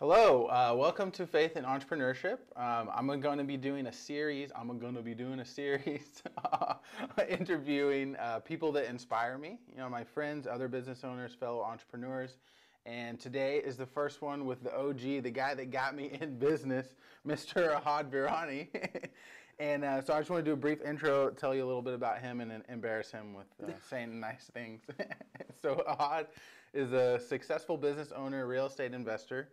Hello, uh, welcome to Faith in Entrepreneurship. Um, I'm going to be doing a series. I'm going to be doing a series interviewing uh, people that inspire me. You know, my friends, other business owners, fellow entrepreneurs. And today is the first one with the OG, the guy that got me in business, Mr. Ahad Virani. and uh, so I just want to do a brief intro, tell you a little bit about him, and then embarrass him with uh, saying nice things. so Ahad is a successful business owner, real estate investor.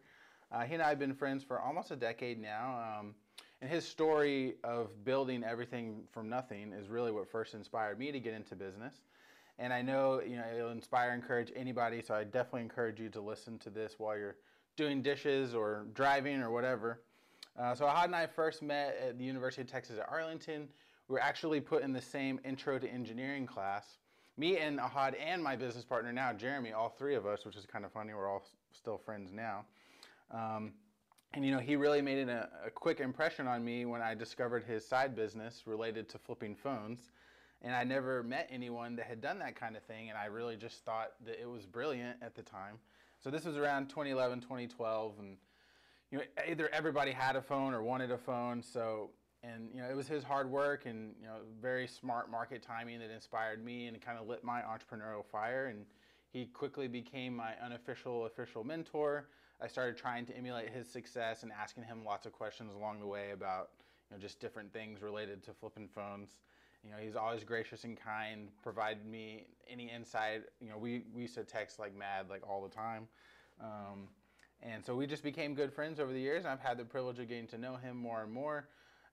Uh, he and I have been friends for almost a decade now. Um, and his story of building everything from nothing is really what first inspired me to get into business. And I know you know it'll inspire, and encourage anybody. So I definitely encourage you to listen to this while you're doing dishes or driving or whatever. Uh, so Ahad and I first met at the University of Texas at Arlington. We were actually put in the same intro to engineering class. Me and Ahad and my business partner now, Jeremy, all three of us, which is kind of funny. We're all still friends now. Um, and you know, he really made a, a, quick impression on me when I discovered his side business related to flipping phones. And I never met anyone that had done that kind of thing, and I really just thought that it was brilliant at the time. So this was around 2011, 2012, and you know, either everybody had a phone or wanted a phone. So, and you know, it was his hard work and you know, very smart market timing that inspired me and kind of lit my entrepreneurial fire. And he quickly became my unofficial official mentor. I started trying to emulate his success and asking him lots of questions along the way about you know just different things related to flipping phones. You know, he's always gracious and kind, provided me any insight. You know, we, we used to text like mad, like all the time. Um, and so we just became good friends over the years, I've had the privilege of getting to know him more and more.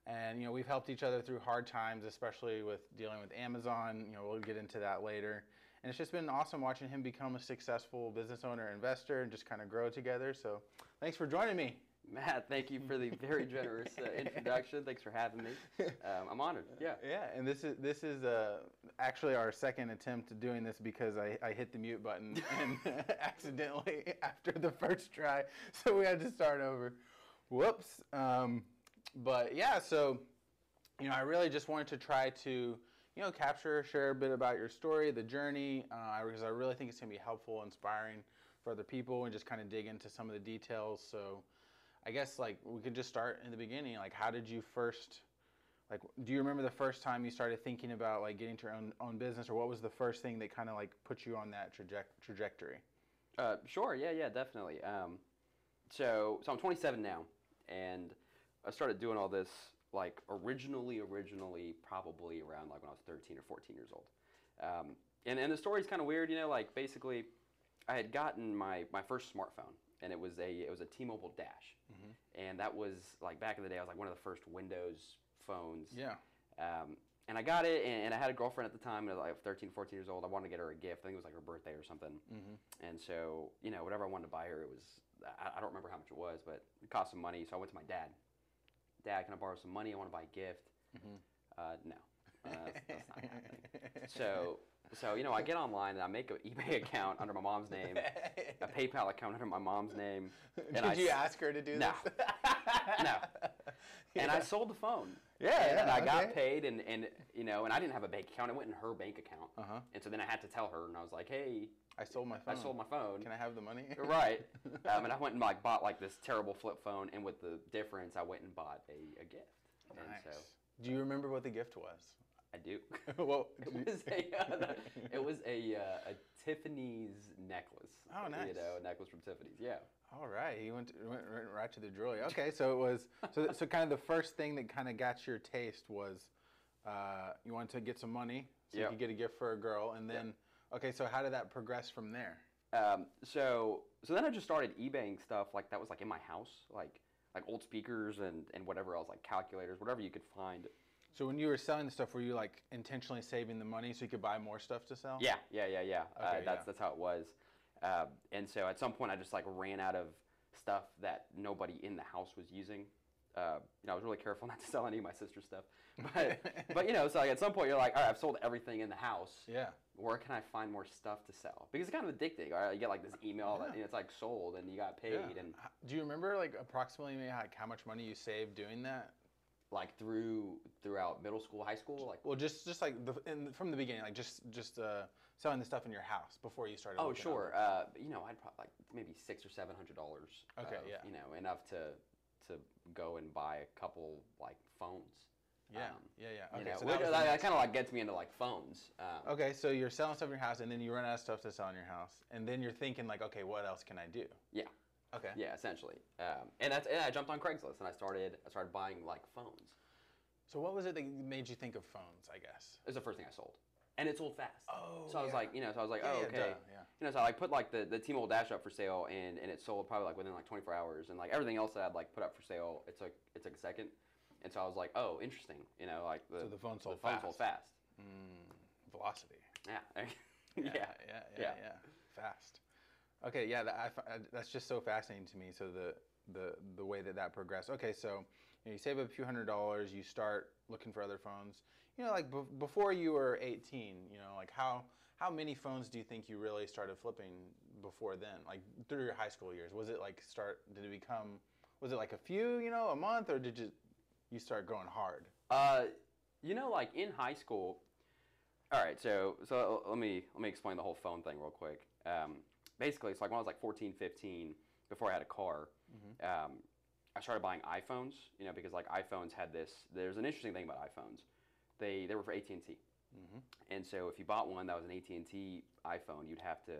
And, you know, we've helped each other through hard times, especially with dealing with Amazon. You know, we'll get into that later. And it's just been awesome watching him become a successful business owner, investor, and just kind of grow together. So thanks for joining me. Matt, thank you for the very generous uh, introduction. Thanks for having me. Um, I'm honored. Yeah. Yeah, and this is this is uh, actually our second attempt at doing this because I, I hit the mute button and accidentally after the first try, so we had to start over. Whoops. Um, but yeah, so you know, I really just wanted to try to you know, capture, share a bit about your story, the journey, uh, because I really think it's going to be helpful, inspiring for other people, and just kind of dig into some of the details. So, I guess like we could just start in the beginning. Like, how did you first, like, do you remember the first time you started thinking about like getting to your own own business, or what was the first thing that kind of like put you on that traje- trajectory? Uh, sure. Yeah. Yeah. Definitely. Um, so, so I'm 27 now, and I started doing all this like originally, originally, probably around like when I was 13 or 14 years old. Um, and, and the story's kind of weird, you know, like basically I had gotten my, my first smartphone and it was a, it was a T-Mobile Dash. Mm-hmm. And that was like back in the day, I was like one of the first Windows phones. Yeah. Um, and I got it, and, and, I had a girlfriend at the time, and I was like 13, 14 years old. I wanted to get her a gift. I think it was like her birthday or something. Mm-hmm. And so, you know, whatever I wanted to buy her, it was, I, I don't remember how much it was, but it cost some money. So I went to my dad Dad, can I borrow some money? I want to buy a gift. Mm-hmm. Uh, no, uh, that's, that's, not happening. So, so you know, I get online and I make an eBay account under my mom's name, a PayPal account under my mom's name. Did I, you ask her to do no. this? no. And I sold the phone. Yeah, and, yeah, and I okay. got paid, and, and you know, and I didn't have a bank account. It went in her bank account. Uh-huh. And so then I had to tell her, and I was like, hey, I sold my phone. I sold my phone. Can I have the money? right. Um, and I went and like bought like this terrible flip phone, and with the difference, I went and bought a, a gift. Nice. And so, do you remember what the gift was? I do. well, it was a uh, it was a uh, a Tiffany's necklace. Oh, nice. You know, a necklace from Tiffany's. Yeah. All right, he went, to, went right to the jewelry. Okay, so it was so so kind of the first thing that kind of got your taste was uh, you wanted to get some money so Yep. you could get a gift for a girl, and then okay, so how did that progress from there? Um, so so then I just started eBaying stuff like that was like in my house, like like old speakers and and whatever else, like calculators, whatever you could find. So when you were selling the stuff, were you like intentionally saving the money so you could buy more stuff to sell? Yeah, yeah, yeah, yeah. uh, Okay, that's yeah. that's how it was. Um, and so at some point, I just like ran out of stuff that nobody in the house was using. Uh, you know, I was really careful not to sell any of my sister's stuff. But but you know, so like at some point, you're like, all right, I've sold everything in the house. Yeah. Where can I find more stuff to sell? Because it's kind of addicting. Right, you get like this email that you know, it's like sold and you got paid yeah. and Do you remember like approximately maybe like how much money you saved doing that? like through throughout middle school, high school, like. Well, just just like the, in, from the beginning, like just just uh, selling the stuff in your house before you started. Oh, sure. Uh, you know, I'd probably like maybe six or seven hundred dollars. Okay, of, yeah. You know, enough to to go and buy a couple like phones. Yeah, um, yeah, yeah. You Okay, know, so which, that, that, kind of like gets me into like phones. Um, Okay, so you're selling stuff in your house, and then you run out of stuff to sell in your house, and then you're thinking like, okay, what else can I do? Yeah. Okay. Yeah, essentially. Um, and that's and I jumped on Craigslist and I started I started buying like phones. So what was it that made you think of phones? I guess. It was the first thing I sold, and it sold fast. Oh, So I was yeah. like, you know, so I was like, Yeah, oh, yeah, okay. duh, yeah. You know, so I like put like the, the T-Mobile Dash up for sale, and, and it sold probably like within like 24 hours, and like everything else that I'd like put up for sale, it took it took a second, and so I was like, oh, interesting. You know, like the So the phone sold the phone fast. sold fast. Mm, velocity. Yeah. yeah. yeah, yeah, yeah, Yeah. Fast. Okay, yeah, that, I, that's just so fascinating to me. So the the the way that that progressed. Okay, so you, know, you save up a few hundred dollars, you start looking for other phones. You know, like b- before you were 18, you know, like how how many phones do you think you really started flipping before then? Like through your high school years, was it like start? Did it become? Was it like a few, you know, a month, or did you you start going hard? Uh, you know, like in high school. All right, so so let me let me explain the whole phone thing real quick. Um, basically, it's like when I was like 14, 15, before I had a car, um, I started buying iPhones. You know, because like iPhones had this. There's an interesting thing about iPhones. They they were for AT and T, and so if you bought one that was an AT and T iPhone, you'd have to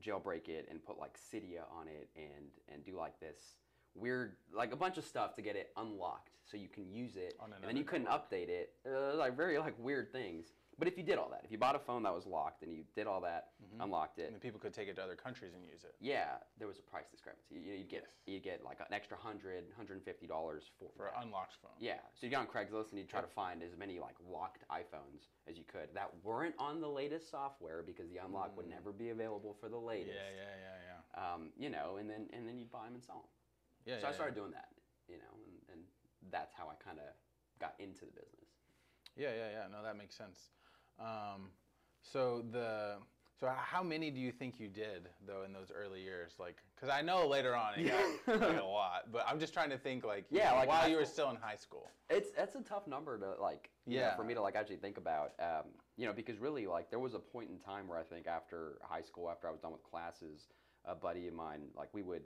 jailbreak it and put like Cydia on it and and do like this weird like a bunch of stuff to get it unlocked so you can use it On and then you couldn't update it uh, like very like weird things but if you did all that if you bought a phone that was locked and you did all that unlocked it And then people could take it to other countries and use it. yeah there was a price discrepancy you, you'd get Yes. you'd get like an extra 100 150 dollars for For an unlocked phone. Yeah, so you get on Craigslist and you try to find as many like locked iPhones as you could that weren't on the latest software because the unlock would never be available for the latest. yeah, yeah, yeah. Um, you know, and then and then you buy them and sell them. Yeah, so yeah, I started yeah. doing that, you know, and, and that's how I kind of got into the business. Yeah, yeah, yeah. No, that makes sense. Um, so the so how many do you think you did though in those early years? Like, because I know later on it got like, a lot, but I'm just trying to think like Yeah, know, like while you were still in high school. It's that's a tough number to like, you know, Yeah. for me to like actually think about, um, you know, because really like there was a point in time where I think after high school, after I was done with classes, a buddy of mine, like we would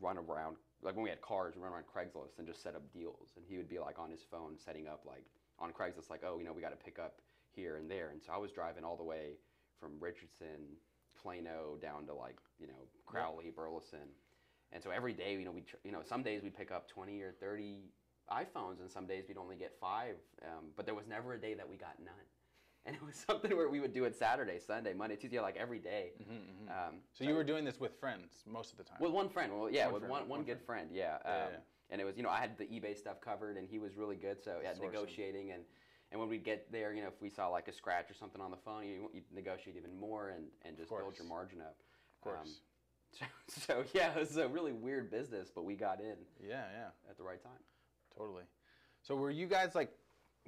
run around, like when we had cars, we'd run around Craigslist and just set up deals, and he would be like on his phone setting up like on Craigslist, like oh, you know, we got to pick up here and there, and so I was driving all the way from Richardson, Plano down to like you know Crowley, Burleson, and so every day, you know, we tr- you know some days we'd pick up twenty or thirty iPhones, and some days we'd only get five. Um, but there was never a day that we got none, and it was something where we would do it Saturday, Sunday, Monday, Tuesday, like every day. Um, So you were doing this with friends most of the time. with one friend. Well, yeah, One with friend, one, one one good friend. Yeah. Yeah, um, yeah. And it was, you know, I had the eBay stuff covered, and he was really good. So yeah, Sourcing. negotiating and. And when we'd get there, you know, if we saw like a scratch or something on the phone, you you negotiate even more and, and just build your margin up. of course. So, so yeah, it was a really weird business, but we got in yeah, yeah. at the right time. Totally. So were you guys like,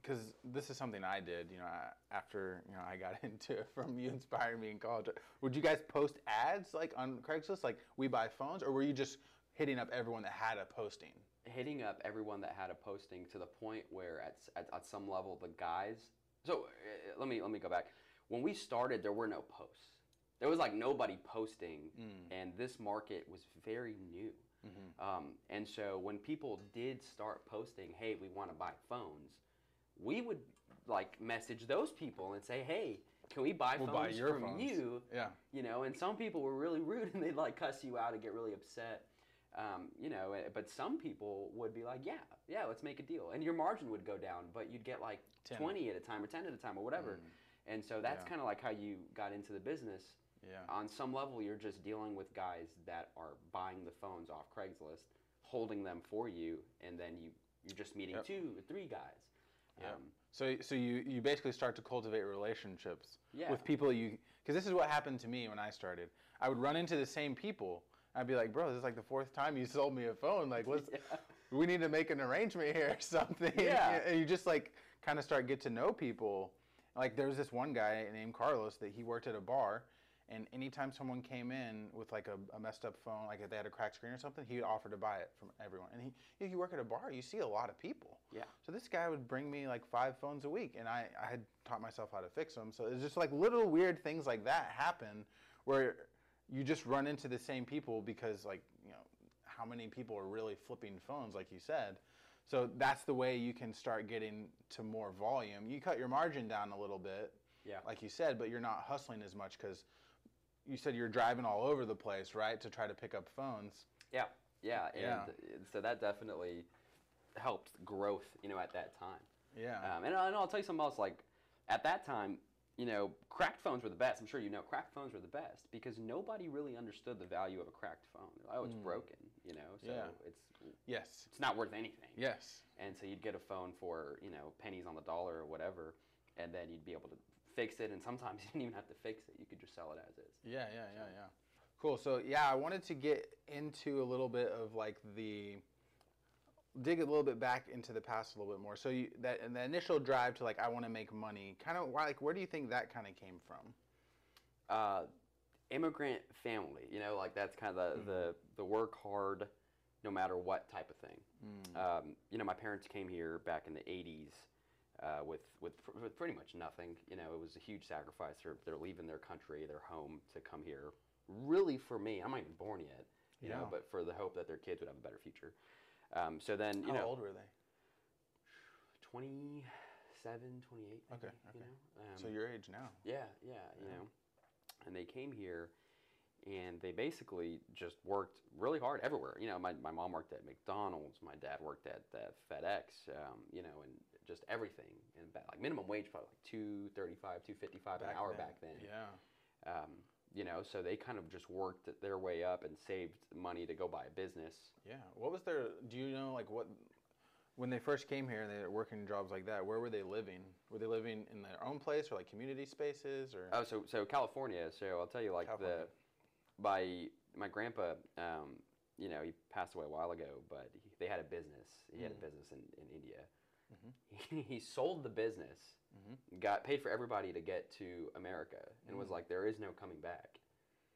because this is something I did, you know, after you know I got into it from you inspiring me in college. Would you guys post ads like on Craigslist, like we buy phones, or were you just hitting up everyone that had a posting? hitting up everyone that had a posting to the point where at, at, at some level the guys so uh, let me let me go back. When we started there were no posts. There was like nobody posting and this market was very new. Um, and so when people did start posting hey we want to buy phones we would like message those people and say hey can we buy We'll phones buy your from phones. you Yeah. you know and some people were really rude and they'd like cuss you out and get really upset um, you know eh, but some people would be like yeah yeah let's make a deal and your margin would go down but you'd get like 10. 20 at a time or 10 at a time or whatever and so that's Yeah. kind of like how you got into the business Yeah. on some level you're just dealing with guys that are buying the phones off craigslist holding them for you and then you you're just meeting Yep. two or three guys Yep. um, So, so you, you basically start to cultivate relationships Yeah. with people you, because this is what happened to me when I started. I would run into the same people. I'd be like, bro, this is like the fourth time you sold me a phone. Like, what's, Yeah. we need to make an arrangement here or something. Yeah. And you just like kind of start get to know people. Like there was this one guy named Carlos that he worked at a bar, And anytime someone came in with like a, a messed up phone, like if they had a cracked screen or something, he would offer to buy it from everyone. And he, if you work at a bar, you see a lot of people. Yeah. So this guy would bring me like five phones a week, and I, I had taught myself how to fix them. So it's just like little weird things like that happen where you just run into the same people because like you know how many people are really flipping phones, like you said. So that's the way you can start getting to more volume. You cut your margin down a little bit, Yeah. like you said, but you're not hustling as much because you said you're driving all over the place, right, to try to pick up phones. Yeah, yeah, and Yeah. so that definitely helped growth, you know, at that time. Yeah. Um, and, I- and I'll tell you something else. Like at that time, you know, cracked phones were the best. I'm sure you know, cracked phones were the best because nobody really understood the value of a cracked phone. Oh, it's broken, you know, so Mm. Yeah. it's yes. it's not worth anything. Yes. And so you'd get a phone for you know pennies on the dollar or whatever, and then you'd be able to fix it. And sometimes you didn't even have to fix it; you could just sell it as is. Yeah, yeah, yeah, yeah. Cool. So yeah, I wanted to get into a little bit of like the dig a little bit back into the past a little bit more. So you that and the initial drive to like I want to make money, kind of why like where do you think that kind of came from? uh, immigrant family. You know, like that's kind of the, the the work hard, no matter what type of thing. Um, you know, my parents came here back in the '80s uh, with, with pr- with pretty much nothing. You know, it was a huge sacrifice. They're, they're leaving their country, their home, to come here. Really, for me, I'm not even born yet. You Yeah. know, but for the hope that their kids would have a better future. Um, so then, you How know, old were they? 27, 28. maybe, Okay, You okay. know, um, So your age now. yeah, yeah, you Yeah. know. And they came here and they basically just worked really hard everywhere. You know, my, my mom worked at McDonald's, my dad worked at uh, FedEx, um, you know, and just everything. And like minimum wage probably like 235, 255 an hour back then. Yeah. Um, you know, so they kind of just worked their way up and saved money to go buy a business. Yeah. What was their? Do you know like what? When they first came here and they were working jobs like that, where were they living? Were they living in their own place or like community spaces or? Oh, so so California. So I'll tell you, like California. the my my grandpa, um, you know, he passed away a while ago, but he, they had a business. He had a Mm. business in in India. Mhm. He, he sold the business, Mhm. got paid for everybody to get to America, and was Mm. like, "There is no coming back.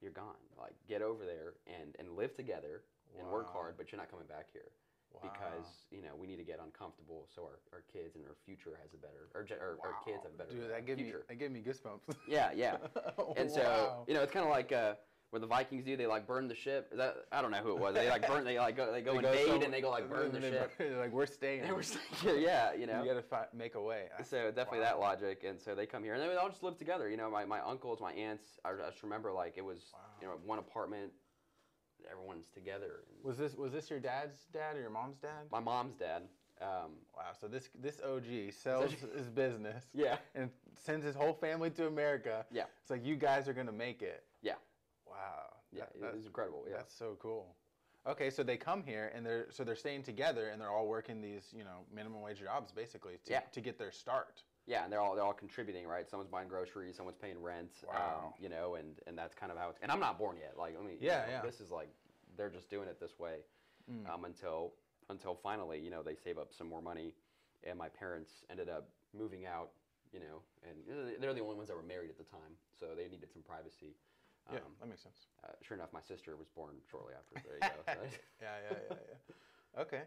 You're gone. Like, get over there and and live together and work hard, but you're not coming back here." Wow. Because you know we need to get uncomfortable so our, our kids and our future has a better or, ge- or our kids have a better Dude, that gave me that gave me goosebumps. Yeah, yeah. And so you know, it's kind of like uh, what the Vikings do. They like burn the ship. That I don't know who it was. They like burn. They like go. They go They invade some- and they go like burn the ship. burn- like we're staying. They were just like, yeah, you know. You gotta fi- make a way. So definitely that logic, and so they come here and they all just live together. You know, my, my uncles, my aunts. I just remember like it was you know one apartment, everyone's together. And Was this was this your dad's dad or your mom's dad? my mom's dad. Um, Wow. So this this OG sells his business yeah, and sends his whole family to America. Yeah. It's like you guys are gonna make it. Yeah. That- it that- was incredible. Yeah, That's so cool. Okay, so they come here and they're so they're staying together and they're all working these you know minimum wage jobs basically to, Yeah. to get their start. Yeah, and they're all they're all contributing, right? Someone's buying groceries, someone's paying rent, um, Wow. you know, and and that's kind of how it's. And I'm not born yet. Like, I mean, you Yeah, know, yeah. This is like they're just doing it this way Mm. um, until until finally, you know, they save up some more money, and my parents ended up moving out, you know, and they're the only ones that were married at the time, so they needed some privacy. Um, Yeah, that makes sense. uh, sure enough, my sister was born shortly after. There you go. Yeah, yeah, yeah, yeah. Okay.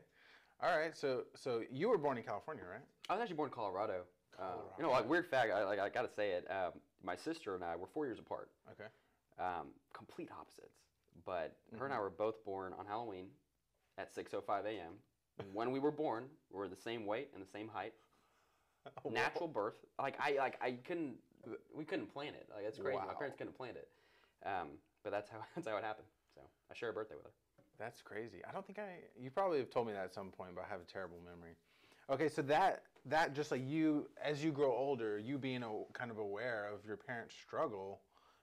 All right. So so you were born in California, right? I was actually born in Colorado. Uh, you know, like weird fact. I, like I gotta say it. Um, my sister and I were four years apart. Okay. um, complete opposites. But her and I Mhm. were both born on Halloween at 6:05 a.m. when we were born, we were the same weight and the same height, natural birth. Like I like I couldn't we couldn't plan it. Like it's crazy. My parents couldn't plan it. Um, but that's how that's how it happened. So I share a birthday with her. That's crazy. I don't think I. You probably have told me that at some point, but I have a terrible memory. Okay, so that that just like you, as you grow older, you being a, kind of aware of your parents' struggle,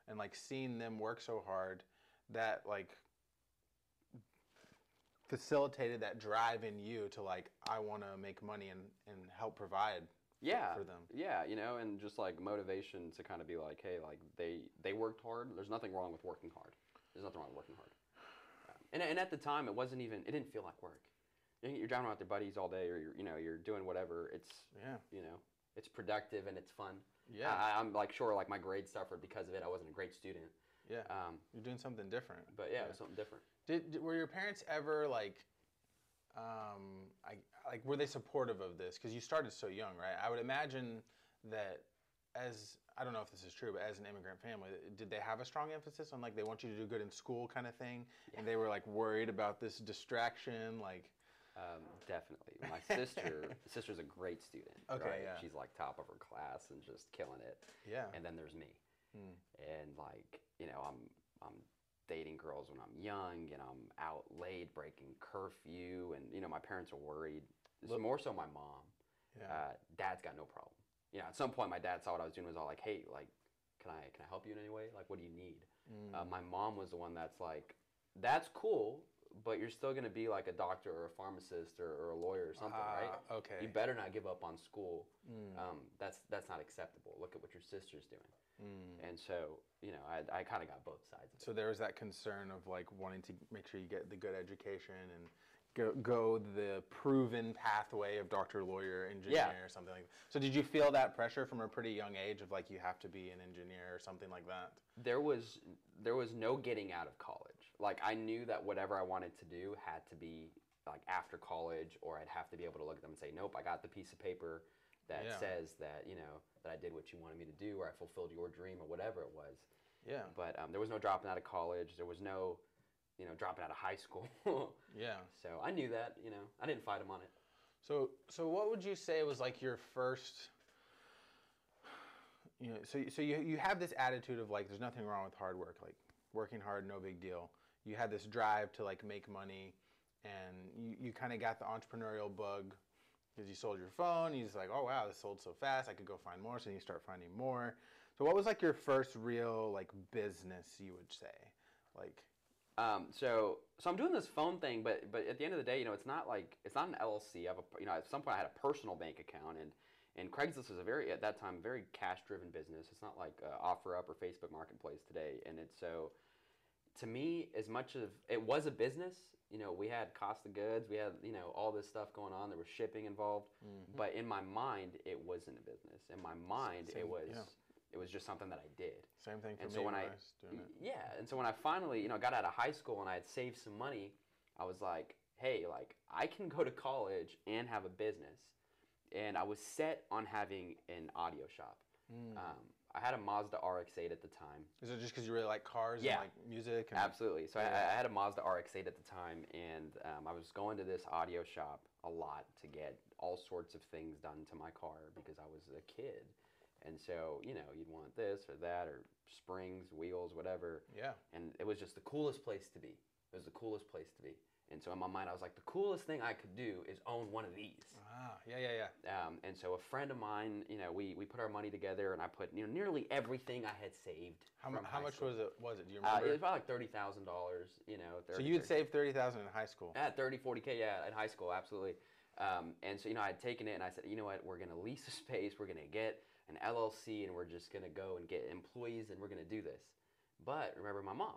and like seeing them work so hard, that like facilitated that drive in you to like I want to make money and and help provide Yeah. for them. Yeah, you know, and just like motivation to kind of be like, hey, like they they worked hard. There's nothing wrong with working hard. There's nothing wrong with working hard. Um, and and at the time, it wasn't even. It didn't feel like work. You- You're driving around with your buddies all day, or you're you know you're doing whatever. It's Yeah. you know it's productive and it's fun. Yeah. I, I'm like sure like my grades suffered because of it. I wasn't a great student, Yeah. Um, You're doing something different. but yeah, it was something different. Did, did- were your parents ever like, um, I, like were they supportive of this? Because you started so young, right? I would imagine that as I don't know if this is true, but as an immigrant family, did they have a strong emphasis on like they want you to do good in school kind of thing, and they were like worried about this distraction, like. Um, definitely. My sister, sister's a great student. Okay, right? yeah. She's like top of her class and just killing it. Yeah. And then there's me. Hmm. And like, you know, I'm I'm dating girls when I'm young and I'm out late breaking curfew and you know, my parents are worried. It's more so my mom. Yeah. Uh, dad's got no problem. You know, at some point my dad saw what I was doing was all like, "Hey, like can I can I help you in any way? Like what do you need?" Mm. Uh, my mom was the one that's like, "That's cool, but you're still going to be like a doctor or a pharmacist or, or a lawyer or something, right? Ah, Okay. You better not give up on school. Mm. Um, that's that's not acceptable. Look at what your sister's doing." Mm. And so, you know, I, I kind of got both sides of it. So there was that concern of like wanting to make sure you get the good education and go, go the proven pathway of doctor, lawyer, engineer, or something like that. So did you feel that pressure from a pretty young age of like you have to be an engineer or something like that? There was there was no getting out of college. Like I knew that whatever I wanted to do had to be like after college, or I'd have to be able to look at them and say, "Nope, I got the piece of paper that Yeah. says that you know that I did what you wanted me to do, or I fulfilled your dream, or whatever it was." Yeah. But um, there was no dropping out of college. There was no, you know, dropping out of high school. Yeah. so I knew that. You know, I didn't fight him on it. So so what would you say was like your first you know, so so you you have this attitude of like there's nothing wrong with hard work, like working hard, no big deal. You had this drive to like make money and you, you kind of got the entrepreneurial bug because you sold your phone. You just like, oh wow, this sold so fast. I could go find more. So then you start finding more. So what was like your first real like business you would say, like Um, so so I'm doing this phone thing, but but at the end of the day, you know, it's not like it's not an LLC. I have a you know at some point I had a personal bank account, and and Craigslist was a very at that time very cash driven business. It's not like uh, OfferUp or Facebook Marketplace today, and it's so to me as much of it was a business. You know, we had cost of goods, we had you know all this stuff going on. There was shipping involved, but in my mind, it wasn't a business. In my mind, Same- it was yeah. It was just something that I did. same thing for And me so when when I- I was doing it. Yeah, and so when I finally, you know, got out of high school and I had saved some money, I was like, hey, like I can go to college and have a business. And I was set on having an audio shop. Mm. Um, I had a Mazda RX-8 at the time. Is it just because you really like cars Yeah. and like music? And, Absolutely. So Yeah. I, I had a Mazda RX-8 at the time, and um, I was going to this audio shop a lot to get all sorts of things done to my car because I was a kid. And so, you know, you'd want this or that or springs, wheels, whatever. Yeah. and it was just the coolest place to be. It was the coolest place to be. And so in my mind, I was like, the coolest thing I could do is own one of these. Ah, yeah, yeah, yeah. Um, and so a friend of mine, you know, we, we put our money together, and I put you know nearly everything I had saved. How, mu- how much school. was it? Was it? Do you Uh, remember? it was probably like thirty thousand dollars. You know, 30, so you had 30 saved thirty thousand in high school. at 30, 40 k, yeah, in high school, absolutely. Um, and so you know, I had taken it, and I said, you know what, we're gonna lease a space, we're gonna get an LLC, and we're just gonna go and get employees, and we're gonna do this. But remember, my mom.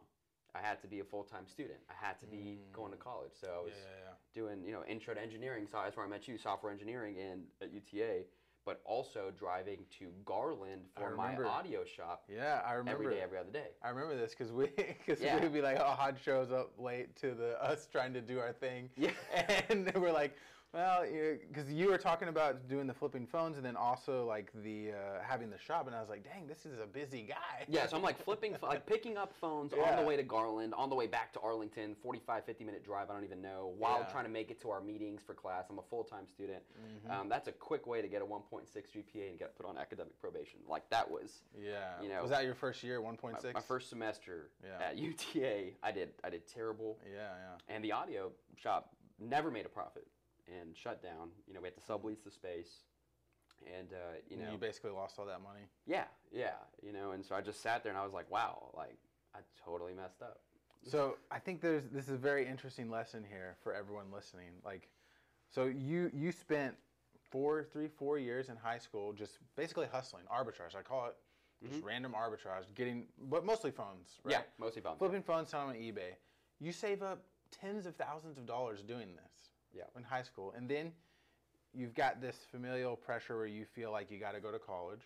I had to be a full time student. I had to be going to mm. college. So I was yeah, yeah. doing, you know, intro to engineering. So that's where I met you, software engineering, and at UTA. But also driving to Garland for my audio shop Yeah, I remember. every day, every other day. I remember this because we, because Yeah. we'd be like, oh, Hod shows up late to the us trying to do our thing, Yeah. and we're like, well, because you were talking about doing the flipping phones and then also like the uh, having the shop, and I was like, dang, this is a busy guy. Yeah, so I'm like flipping, like picking up phones on the way to Garland, on the way back to Arlington, 45, 50 minute drive, I don't even know, while Yeah. trying to make it to our meetings for class. I'm a full time student. Mhm. Um, that's a quick way to get a 1.6 GPA and get put on academic probation. Like that was yeah. you know, was that your first year, 1.6. my, my first semester Yeah. at UTA. I did, I did terrible. Yeah, yeah. And the audio shop never made a profit and shut down. You know, we had to sublease the space. And, uh, you know, you basically lost all that money. yeah, yeah, you know, and so I just sat there and I was like, wow, like, I totally messed up. So I think there's this is a very interesting lesson here for everyone listening. Like, so you you spent four, three, four years in high school just basically hustling, arbitrage. I call it just random arbitrage, getting but mostly phones, right? Yeah, mostly phones. Flipping phones, selling on eBay. You save up tens of thousands of dollars doing this. Yeah. In high school, and then you've got this familial pressure where you feel like you got to go to college.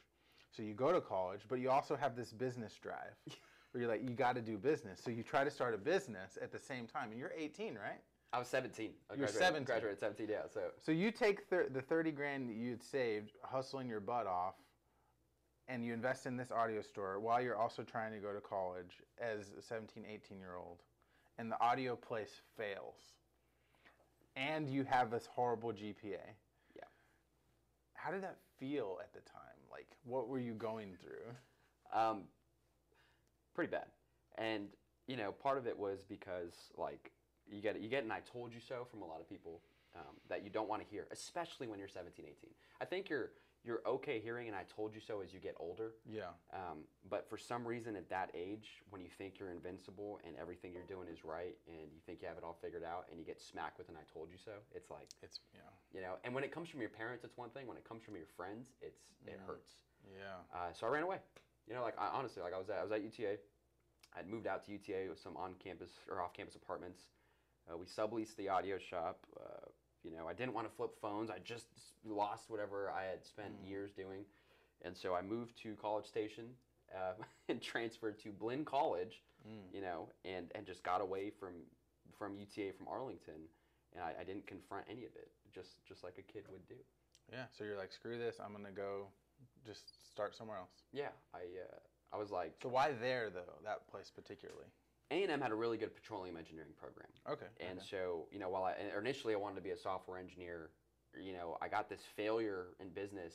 So you go to college, but you also have this business drive, where you're like, you got to do business. So you try to start a business at the same time, and you're 18, right? I was 17. I You were graduated- 17. Graduated 17, yeah. So So you take thir- the 30 grand that you had saved, hustling your butt off, and you invest in this audio store while you're also trying to go to college as a 17, 18 year old, and the audio place fails, and you have this horrible GPA. Yeah. How did that feel at the time? Like, what were you going through? Um, pretty bad. And you know, part of it was because like you get you get an "I told you so" from a lot of people um, that you don't want to hear, especially when you're 17, 18. I think you're you're okay hearing and "I told you so" as you get older. Yeah. Um, but for some reason, at that age, when you think you're invincible and everything you're doing is right, and you think you have it all figured out, and you get smacked with an "I told you so," it's like It's, yeah. you know. And when it comes from your parents, it's one thing. When it comes from your friends, it's it hurts. Yeah. Uh, so I ran away. You know, like I, honestly, like I was at I was at UTA. I'd moved out to UTA with some on-campus or off-campus apartments. Uh, we subleased the audio shop. Uh, you know, I didn't want to flip phones. I just lost whatever I had spent Mm. years doing, and so I moved to College Station uh, and transferred to Blinn College. Mm. You know, and and just got away from from UTA from Arlington, and I, I didn't confront any of it, just just like a kid would do. Yeah. So you're like, screw this. I'm gonna go, just start somewhere else. Yeah, I uh, I was like, So why there though? That place particularly. A&M had a really good petroleum engineering program. Okay. And okay. so, you know, while I initially I wanted to be a software engineer, you know, I got this failure in business,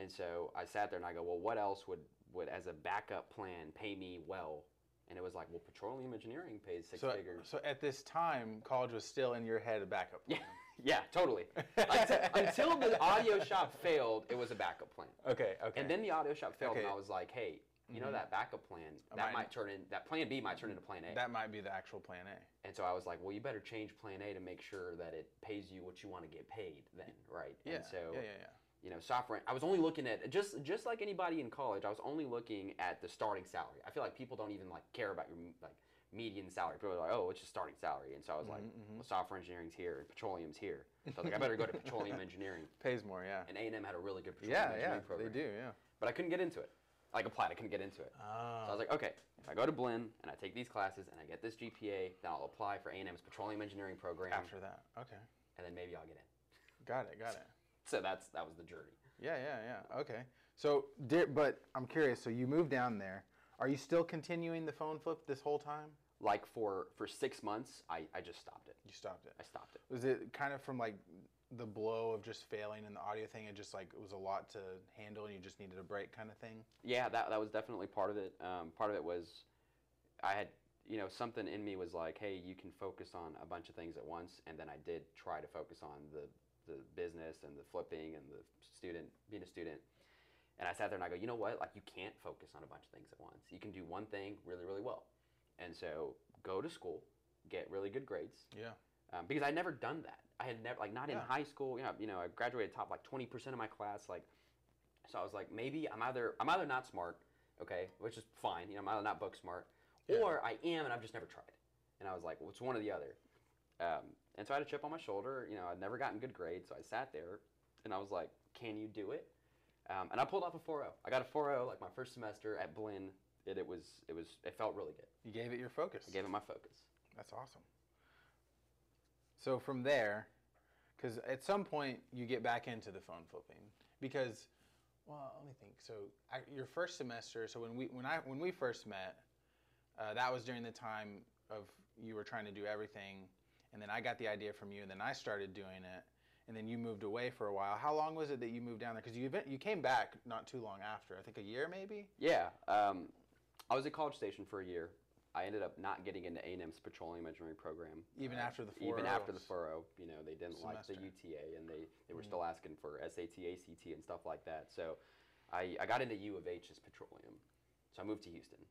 and so I sat there and I go, well, what else would would as a backup plan pay me well? And it was like, well, petroleum engineering pays six so, figures. so at this time, college was still in your head a backup. Yeah, plan. yeah, yeah totally. until, until the audio shop failed, it was a backup plan. Okay. Okay. And then the audio shop failed, and I was like, hey, you know Mhm. that backup plan that might- might turn in that plan B might turn into plan A. that might be the actual plan A. And so I was like, well, you better change plan A to make sure that it pays you what you want to get paid then, right? Yeah. And so, yeah. Yeah. Yeah. you know, software, I was only looking at, just just like anybody in college, I was only looking at the starting salary. I feel like people don't even like care about your like median salary. People are like, oh, it's just starting salary. And so I was like, Mhm, mhm. well, software engineering's here and petroleum's here. So I was like, I better go to petroleum engineering. Pays more. Yeah. And A&M had a really good petroleum Yeah. Yeah. engineering They program. do. Yeah. But I couldn't get into it. Like applied, I couldn't get into it. Oh. So I was ah. like, okay, if I go to Blinn and I take these classes and I get this GPA, then I'll apply for A&M's petroleum engineering program, after that. Okay. and then maybe I'll get in. Got it. Got it. So that's that was the journey. Yeah. Yeah. Yeah. Okay. So, but I'm curious. So you moved down there. Are you still continuing the phone flip this whole time? Like for for six months, I, I just stopped it. You stopped it. I stopped it. Was it kind of from like the blow of just failing in the audio thing? It just like it was a lot to handle, and you just needed a break, kind of thing. Yeah, that that was definitely part of it. Um, part of it was, I had you know something in me was like, hey, you can focus on a bunch of things at once, and then I did try to focus on the the business and the flipping and the student being a student. And I sat there and I go, you know what? Like you can't focus on a bunch of things at once. You can do one thing really, really well. And so go to school, get really good grades, Yeah. um, because I'd never done that. I had never like not in high school. You know, you know, I graduated top like twenty percent of my class. Like, so I was like, maybe I'm either I'm either not smart, okay, which is fine. You know, I'm either not book smart, Yeah. or I am and I've just never tried. And I was like, well, it's one or the other. Um, and so I had a chip on my shoulder. You know, I'd never gotten good grades, so I sat there and I was like, can you do it? Um, and I pulled off a 4.0. I got a 4.0 like my first semester at Blinn. It, it was it was it felt really good. You gave it your focus. I gave it my focus. That's awesome. So from there, because at some point you get back into the phone flipping because, well, let me think. So I, your first semester. So when we when I when we first met, uh, that was during the time of you were trying to do everything, and then I got the idea from you, and then I started doing it, and then you moved away for a while. How long was it that you moved down there? Because you you came back not too long after. I think a year maybe. Yeah, um, I was at College Station for a year. I ended up not getting into A&M's petroleum engineering program. Even Uh, after the even after the 4.0s. 4.0, you know, they didn't like the UTA and they, they were Mhm. still asking for SAT, ACT, and stuff like that. So I, I got into U of H's petroleum. So I moved to Houston.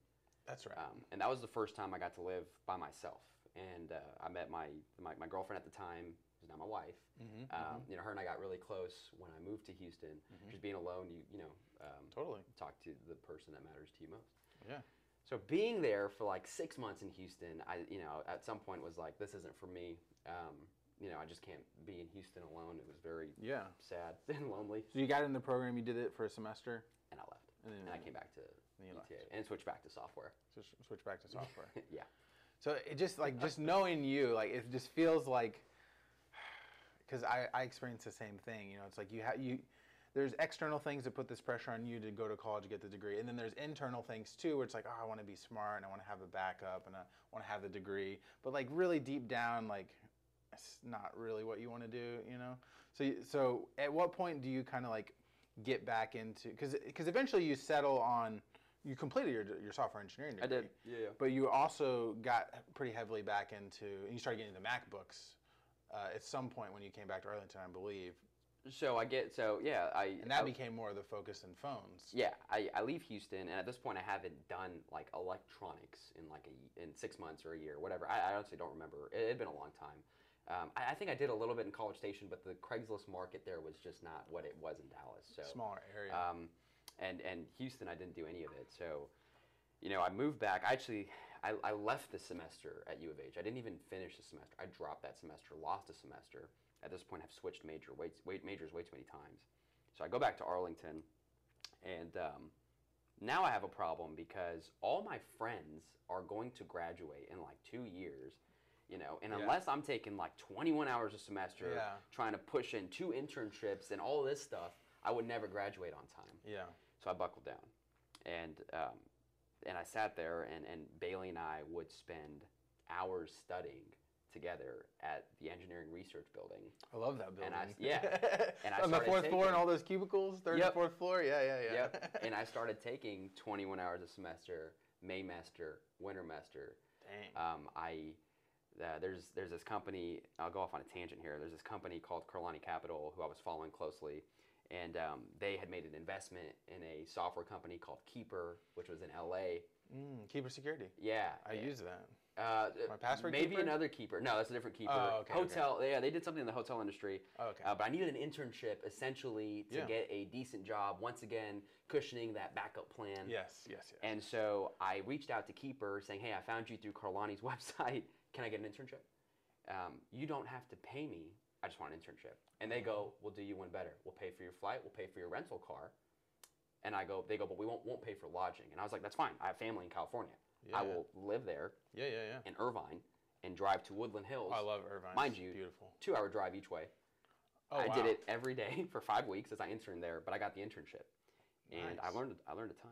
That's right. Um, and that was the first time I got to live by myself. And uh, I met my, my, my girlfriend at the time, who's now my wife. mm-hmm, Um, You know, her and I got really close when I moved to Houston. Mhm. Just being alone, you, you know, um, Totally. talk to the person that matters to you most. Yeah. So being there for like six months in Houston, I you know at some point was like this isn't for me. Um, you know I just can't be in Houston alone. It was very Yeah. sad and lonely, So you got in the program, you did it for a semester, and I left. And then and I came back to you left. And switched back to software. Just switch back to software. yeah. So it just like just knowing you, like it just feels like because I, I experience the same thing. You know, it's like you have you there's external things that put this pressure on you to go to college, get the degree, and then there's internal things too, where it's like, oh, I want to be smart and I want to have a backup and I want to have the degree, but like really deep down, like it's not really what you want to do. You know, so so at what point do you kind of like get back into because because eventually you settle on you completed your your software engineering degree. I did. Yeah. But you also got pretty heavily back into, and you started getting into MacBooks uh, at some point when you came back to Arlington, I believe, So I get so yeah I and that I- became more of the focus in phones. Yeah, I, I leave Houston, and at this point, I haven't done like electronics in like a in six months or a year, whatever. I, I honestly don't remember. It had been a long time. Um, I, I think I did a little bit in College Station, but the Craigslist market there was just not what it was in Dallas. So Smaller area. um, and and Houston, I didn't do any of it. So, you know, I moved back. I actually, I, I left the semester at U of H. I didn't even finish the semester. I dropped that semester, lost a semester. At this point, I've switched major way, way, majors way too many times. So I go back to Arlington, and um, now I have a problem because all my friends are going to graduate in like two years. You know, and Yeah. unless I'm taking like 21 hours a semester, Yeah. trying to push in two internships and all this stuff, I would never graduate on time. yeah. So I buckled down, and um, and I sat there, and, and Bailey and I would spend hours studying together at the engineering research building. I love that building. And I- yeah. And I on the fourth floor and taking- all those cubicles, third Yep. and fourth floor. Yeah, yeah, yeah. Yep. and I started taking 21 hours a semester, Maymester, Wintermester. Dang. Um, I uh, there's there's this company. I'll go off on a tangent here. There's this company called Carlani Capital who I was following closely, and um, they had made an investment in a software company called Keeper, which was in LA. Mm, keeper security. Yeah, I yeah. use that. Uh, My password maybe keeper? another keeper. No, that's a different keeper. Oh, okay, okay. hotel. Yeah, they did something in the hotel industry. Oh, okay. Uh, but I needed an internship essentially to Yeah. get a decent job. Once again, cushioning that backup plan. yes, yes, yes. And so I reached out to Keeper saying, "Hey, I found you through Carlani's website. Can I get an internship? Um, you don't have to pay me. I just want an internship." And they go, "We'll do you one better. We'll pay for your flight. We'll pay for your rental car." And I go, "They go, but we won't won't pay for lodging." And I was like, "That's fine. I have family in California. I will live there yeah, yeah, yeah. in Irvine and drive to Woodland Hills. Oh, I love Irvine. Mind It's you, beautiful. two hour drive each way. Oh, I wow. did it every day for five weeks as I interned there, but I got the internship, and I learned I learned a ton.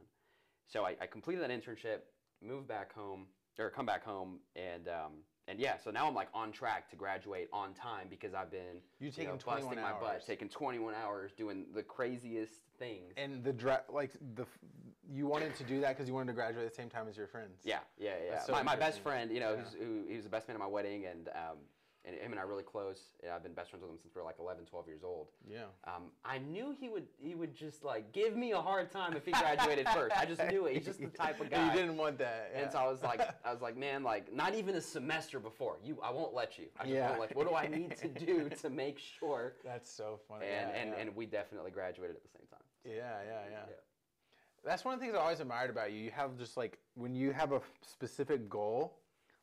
So I, I completed that internship, moved back home or come back home, and um, and yeah, so now I'm like on track to graduate on time because I've been You know, taking 21 busting my butt, hours. taking 21 hours doing the craziest things. And the dra- like the you wanted to do that because you wanted to graduate at the same time as your friends. Yeah, yeah, yeah. So my, my best friend, you know, Yeah. who's, who he was the best man at my wedding, and um, and him and I are really close. Yeah, I've been best friends with him since we were like 11, 12 years old. Yeah. Um, I knew he would he would just like give me a hard time if he graduated first. I just knew it. He's just the type of guy. You didn't want that. And so I was like, I was like, man, like not even a semester before you, I won't let you. I just Yeah. won't let you. What do I need to do to make sure? That's so funny. And yeah, and, yeah. and we definitely graduated at the same time. yeah, yeah, yeah, Yeah. That's one of the things I always admired about you. You have just like when you have a specific goal,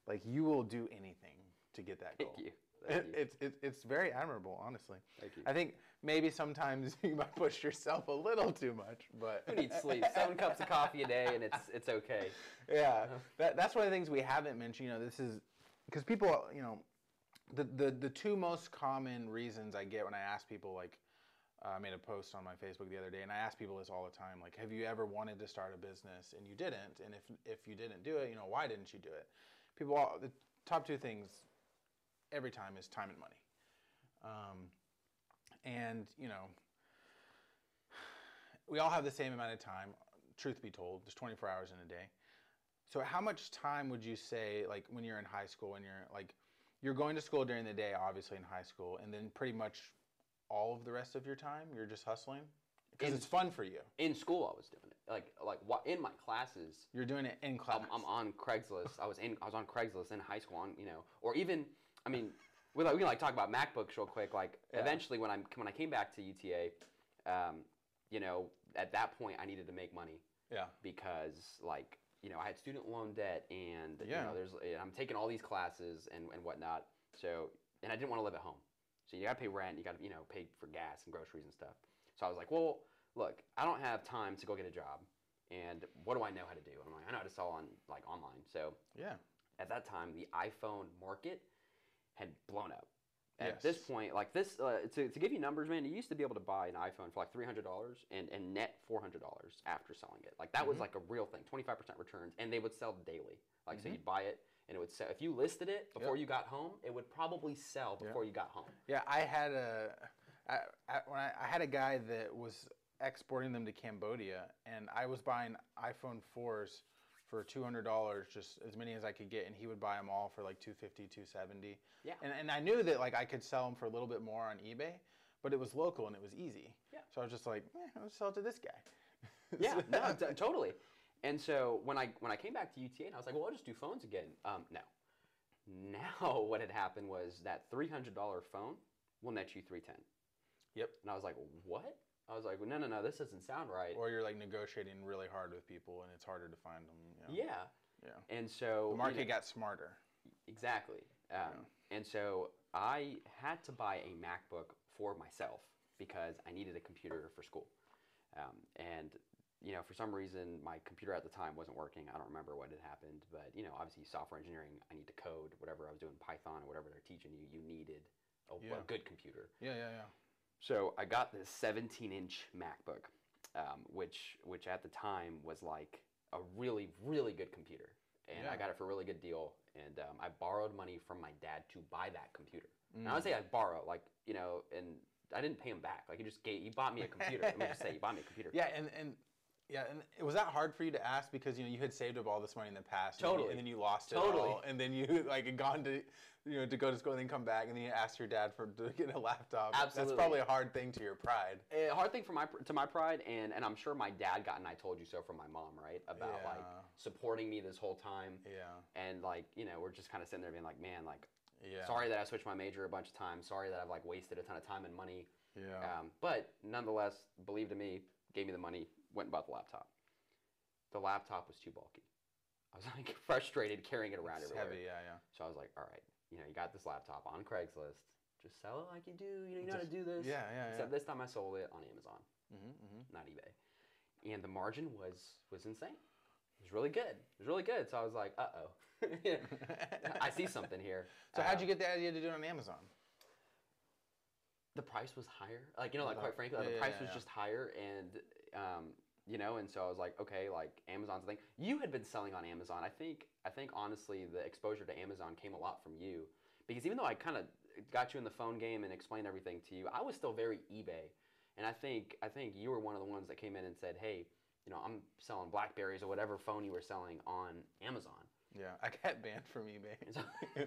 like you will do anything to get that goal. Thank you. Thank It, you. it's it's it's very admirable, honestly. Thank you. I think maybe sometimes you might push yourself a little too much, but Who needs sleep? Seven cups of coffee a day, and it's it's okay. yeah, uh-huh. that, that's one of the things we haven't mentioned. You know, this is because people, you know, the, the the two most common reasons I get when I ask people, like, uh, I made a post on my Facebook the other day, and I ask people this all the time, like, have you ever wanted to start a business and you didn't, and if if you didn't do it, you know, why didn't you do it? People, all, the top two things every time is time and money, um, and you know, we all have the same amount of time. Truth be told, there's 24 hours in a day. So how much time would you say, like when you're in high school, when you're like, you're going to school during the day, obviously in high school, and then pretty much all of the rest of your time you're just hustling because it's fun for you. In school, I was doing it. Like like in my classes, You're doing it in class. I'm, I'm on Craigslist. I was in I was on Craigslist in high school, on, you know, or even I mean, we like we can like talk about MacBooks real quick. Like Yeah. eventually, when I'm when I came back to UTA, um, you know, at that point I needed to make money yeah. because like you know I had student loan debt and you Yeah. know there's I'm taking all these classes and and whatnot. So and I didn't want to live at home. So you got to pay rent. You got to you know pay for gas and groceries and stuff. So I was like, well, look, I don't have time to go get a job. and what do I know how to do? I'm like, I know how to sell on like online. So Yeah. at that time, the iPhone market had blown up. At this point, like this, uh, to, to give you numbers, man, you used to be able to buy an iPhone for like three hundred dollars and, and net four hundred dollars after selling it. Like that was Mhm. like a real thing, twenty five percent returns, and they would sell daily. Like so, Mhm. you'd buy it and it would sell. If you listed it before you got home, it would probably sell before you got home. Yeah, I had a, I, I, when I, I had a guy that was exporting them to Cambodia, and I was buying iPhone 4s for $200, just as many as I could get, and he would buy them all for like 250, 270. Yeah. And, and I knew that like I could sell them for a little bit more on eBay, but it was local and it was easy. Yeah. So I was just like, eh, I'll sell it to this guy. Yeah, no, t- totally. And so when I when I came back to UTA, and I was like, well, I'll just do phones again. Um, no. Now what had happened was that three hundred dollar phone will net you three ten. Yep. And I was like, what? I was like, well, no, no, no, this doesn't sound right. Or you're like negotiating really hard with people, and it's harder to find them. You know? yeah. Yeah. And so The you market know, got smarter. exactly. Um, And so I had to buy a MacBook for myself because I needed a computer for school. Um, and you know, for some reason, my computer at the time wasn't working. I don't remember what had happened, but you know, obviously, software engineering, I need to code whatever I was doing Python or whatever they're teaching you. You needed a, a good computer. Yeah, yeah, yeah. So I got this 17-inch MacBook, um, which which at the time was like a really really good computer, and I got it for a really good deal. And um, I borrowed money from my dad to buy that computer. And Mm. I would say I borrow, like you know, and I didn't pay him back. Like he just gave, he bought me a computer. Let me just say, he bought me a computer. Yeah, and and yeah, and it was that hard for you to ask because you know you had saved up all this money in the past, and then you- Totally. and then you lost it Totally. all, and then you like had gone to you know to go to school and then come back, and then you asked your dad for to get a laptop. Absolutely. That's probably a hard thing to your pride. A hard thing for my to my pride, and and I'm sure my dad got, and I told you so from my mom, right? About like supporting me this whole time, Yeah, and like you know, we're just kind of sitting there being like, man, like yeah, sorry that I switched my major a bunch of times. Sorry that I've like wasted a ton of time and money. yeah, Um, but nonetheless, believe to me, gave me the money, went and bought the laptop. The laptop was too bulky. I was like frustrated carrying it around it's everywhere. heavy. Yeah, yeah. So I was like, all right, you know, you got this laptop on Craigslist. Just sell it like you do. You know, you know how to do this. Yeah, yeah, yeah. Except this time I sold it on Amazon, hmm hmm not eBay. And the margin was was insane. It was really good. It was really good. So I was like, uh oh. I see something here. So how'd Um, you get the idea to do it on Amazon? the price was higher. Like you know, like quite frankly, like, Yeah, the yeah, price yeah, was yeah. just higher, and um, you know, and so I was like, okay, like Amazon's a thing. You had been selling on Amazon. I think, I think honestly, the exposure to Amazon came a lot from you, because even though I kind of got you in the phone game and explained everything to you, I was still very eBay, and I think, I think you were one of the ones that came in and said, hey, you know, I'm selling Blackberries or whatever phone you were selling on Amazon. Yeah, I got banned from eBay. So-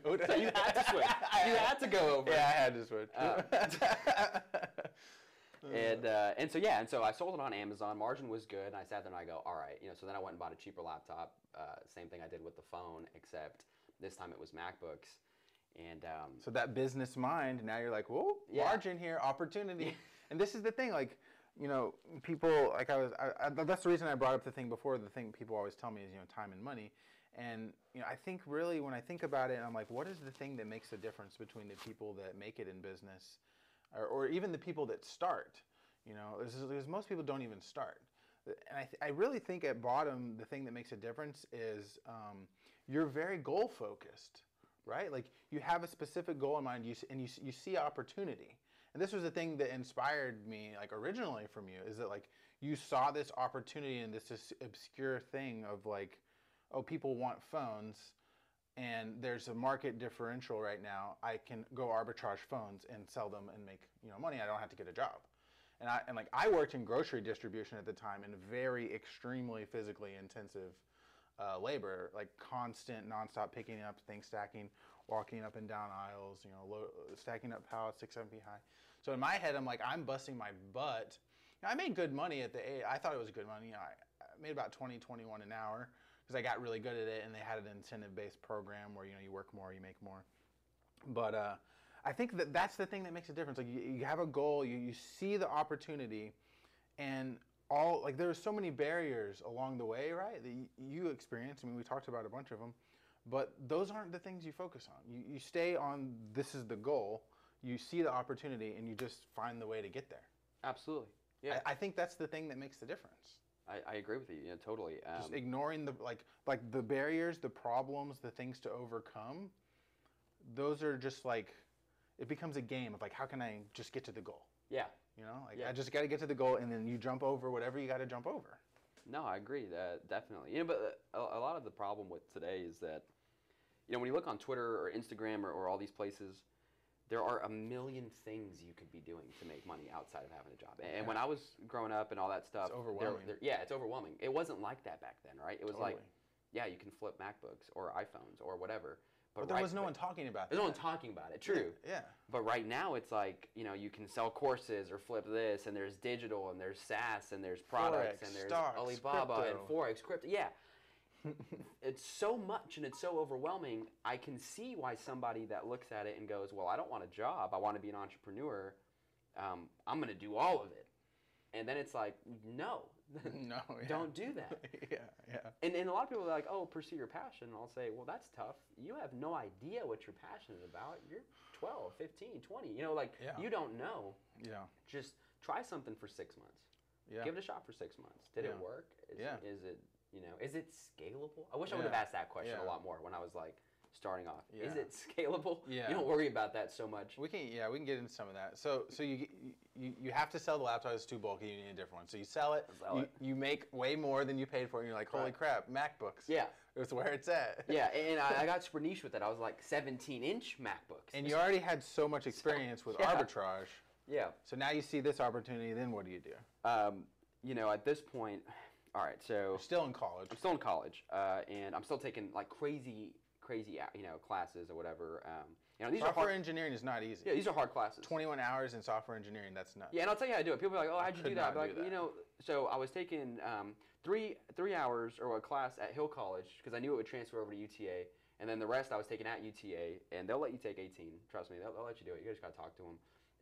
so you had to switch. You had to go over. Yeah, I had to switch. Uh, And uh, and so yeah, and so I sold it on Amazon. Margin was good, and I sat there and I go, all right, you know. So then I went and bought a cheaper laptop. Uh, same thing I did with the phone, except this time it was MacBooks. And um, So that business mind, now you're like, whoa, Yeah. margin here, opportunity. and this is the thing, like, you know, people, like I was, I, I, that's the reason I brought up the thing before. The thing people always tell me is, you know, time and money. And, you know, I think really when I think about it, I'm like, what is the thing that makes the difference between the people that make it in business or, or even the people that start? You know, because most people don't even start. And I, I really think at bottom, the thing that makes a difference is um, you're very goal focused right? Like you have a specific goal in mind, you and you you see opportunity. And this was the thing that inspired me, like originally from you, is that like you saw this opportunity in this obscure thing of like, oh, people want phones, and there's a market differential right now. I can go arbitrage phones and sell them and make you know money. I don't have to get a job. And I and like I worked in grocery distribution at the time in very extremely physically intensive uh, labor, like constant, nonstop picking up things, stacking, walking up and down aisles, you know, stacking up pallets six, seven feet high. So in my head, I'm like, I'm busting my butt. I made good money at the age. I thought it was good money. I, I made about 20, 21 an hour because I got really good at it, and they had an incentive-based program where you know you work more, you make more. But uh, I think that that's the thing that makes a difference. Like you, you have a goal, you, you see the opportunity, and all like there's so many barriers along the way, right? That you experience. I mean, we talked about a bunch of them, but those aren't the things you focus on. You, you stay on this is the goal. You see the opportunity, and you just find the way to get there. absolutely, yeah, I, I think that's the thing that makes the difference. I, I agree with you. Yeah, totally. Um, Just ignoring the like like the barriers, the problems, the things to overcome. Those are just like it becomes a game of like how can I just get to the goal? yeah. You know, like Yeah. I just got to get to the goal, and then you jump over whatever you got to jump over. No, I agree. Uh, definitely. You know, but uh, a, a lot of the problem with today is that, you know, when you look on Twitter or Instagram or, or all these places, there are a million things you could be doing to make money outside of having a job. And when I was growing up and all that stuff, there- overwhelming. there- yeah, it's overwhelming. It wasn't like that back then, right? It was like, yeah, you can flip MacBooks or iPhones or whatever. But there right- was no one talking about it. There's no one talking about it. True. Yeah. But right now, it's like you know you can sell courses or flip this, and there's digital, and there's SaaS, and there's products, Forex, and there's stocks, Alibaba and forex, crypto. Yeah, it's so much and it's so overwhelming. I can see why somebody that looks at it and goes, "Well, I don't want a job. I want to be an entrepreneur. Um, I'm going to do all of it." And then it's like, no, no. Yeah. don't do that. yeah. Yeah. And, and a lot of people are like, oh, pursue your passion. And I'll say, well, that's tough. You have no idea what you're passionate about. You're 12, 15, 20. You know, like, Yeah. you don't know. Yeah. Just try something for six months. Yeah. Give it a shot for six months. Did it work? Is, Yeah. Is it, you know, is it scalable? I wish I would have asked that question Yeah. a lot more when I was like starting off. Is it scalable? Yeah. You don't worry about that so much. We can, yeah, we can get into some of that. So, so you you, you have to sell the laptop. It's too bulky. You need a different one. So you sell it. Sell you, it. you make way more than you paid for, it, and you're like, holy Right. crap, MacBooks. Yeah. it's where it's at. Yeah, and I, I got super niche with it. I was like 17 inch MacBooks. And you already had so much experience with yeah. arbitrage. yeah. So now you see this opportunity. Then what do you do? Um, you know, at this point, all right, so You're still in college. I'm still in college, uh, and I'm still taking like crazy, crazy, uh, you know, classes or whatever. Um, you know, these Software are hard. engineering is not easy. Yeah, these are hard classes. 21 hours in software engineering. That's nuts. Yeah, and I'll tell you how to do it. People are like, "Oh, how'd you do that?" I'd be not like, you know, so I was taking um, three three hours or a class at Hill College because I knew it would transfer over to UTA, and then the rest I was taking at UTA, and they'll let you take 18. Trust me, they'll, they'll let you do it. You just gotta talk to them,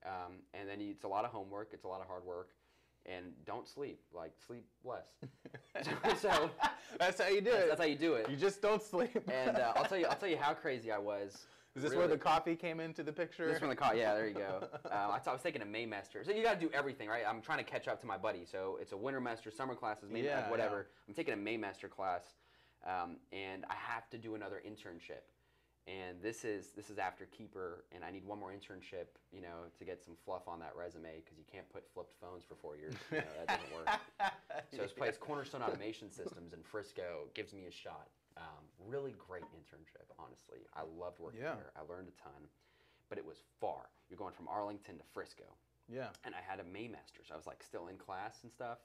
um, and then you, it's a lot of homework. It's a lot of hard work, and don't sleep. Like sleep less. so that's how you do that's, it. that's how you do it. you just don't sleep. And uh, I'll tell you, I'll tell you how crazy I was. is this where the coffee came into the picture? This from the car. Yeah, there you go. Uh, I, was taking a Maymester. So you got to do everything, right? I'm trying to catch up to my buddy. So it's a Wintermester, summer classes, May, Yeah, whatever. I'm taking a Maymester class, um, and I have to do another internship. And this is this is after Keeper, and I need one more internship, you know, to get some fluff on that resume because you can't put flipped phones for four years. You know, that doesn't work. So this place, Cornerstone Automation Systems in Frisco, gives me a shot. Um, really great internship, honestly. I loved working Yeah. there. I learned a ton, but it was far. You're going from Arlington to Frisco, yeah. and I had a Maymester, so I was like still in class and stuff.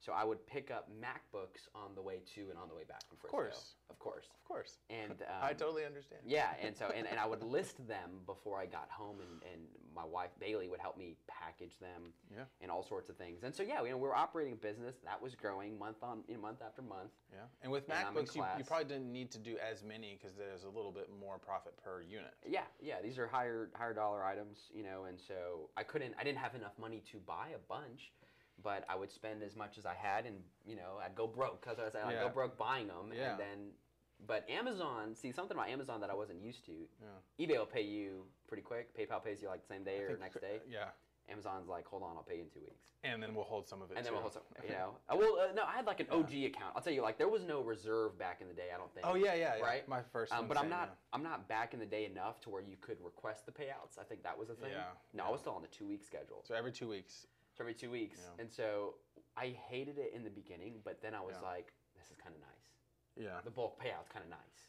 So I would pick up MacBooks on the way to and on the way back from Frisco. Of course. of course. Of course. And um, I totally understand. yeah, and so and, and I would list them before I got home, and, and my wife Bailey would help me package them, Yeah. and all sorts of things. And so yeah, you know, we were operating a business that was growing month on you know, month after month. Yeah. And with And MacBooks, you, you probably didn't need to do as many because there's a little bit more profit per unit. Yeah, yeah, these are higher higher dollar items, you know, and so I couldn't I didn't have enough money to buy a bunch, but I would spend as much as I had, and you know, I'd go broke because I was I'd Yeah. go broke buying them, Yeah. and then. But Amazon, see something about Amazon that I wasn't used to. Yeah. eBay will pay you pretty quick. PayPal pays you like the same day I or think- next day. Yeah. Amazon's like, hold on, I'll pay you in two weeks. And then we'll hold some of it And then too. we'll hold some, you know. Uh, well, uh, no, I had like an OG account. I'll tell you, like there was no reserve back in the day. I don't think. Oh yeah, yeah, yeah. Right? My first Um, but I'm not. yeah. I'm not back in the day enough to where you could request the payouts. I think that was a thing. Yeah, No, I was still on the two week schedule. So every two weeks. Every two weeks, Yeah. and so I hated it in the beginning, but then I was Yeah. like, this is kind of nice. Yeah. The bulk payout's kind of nice.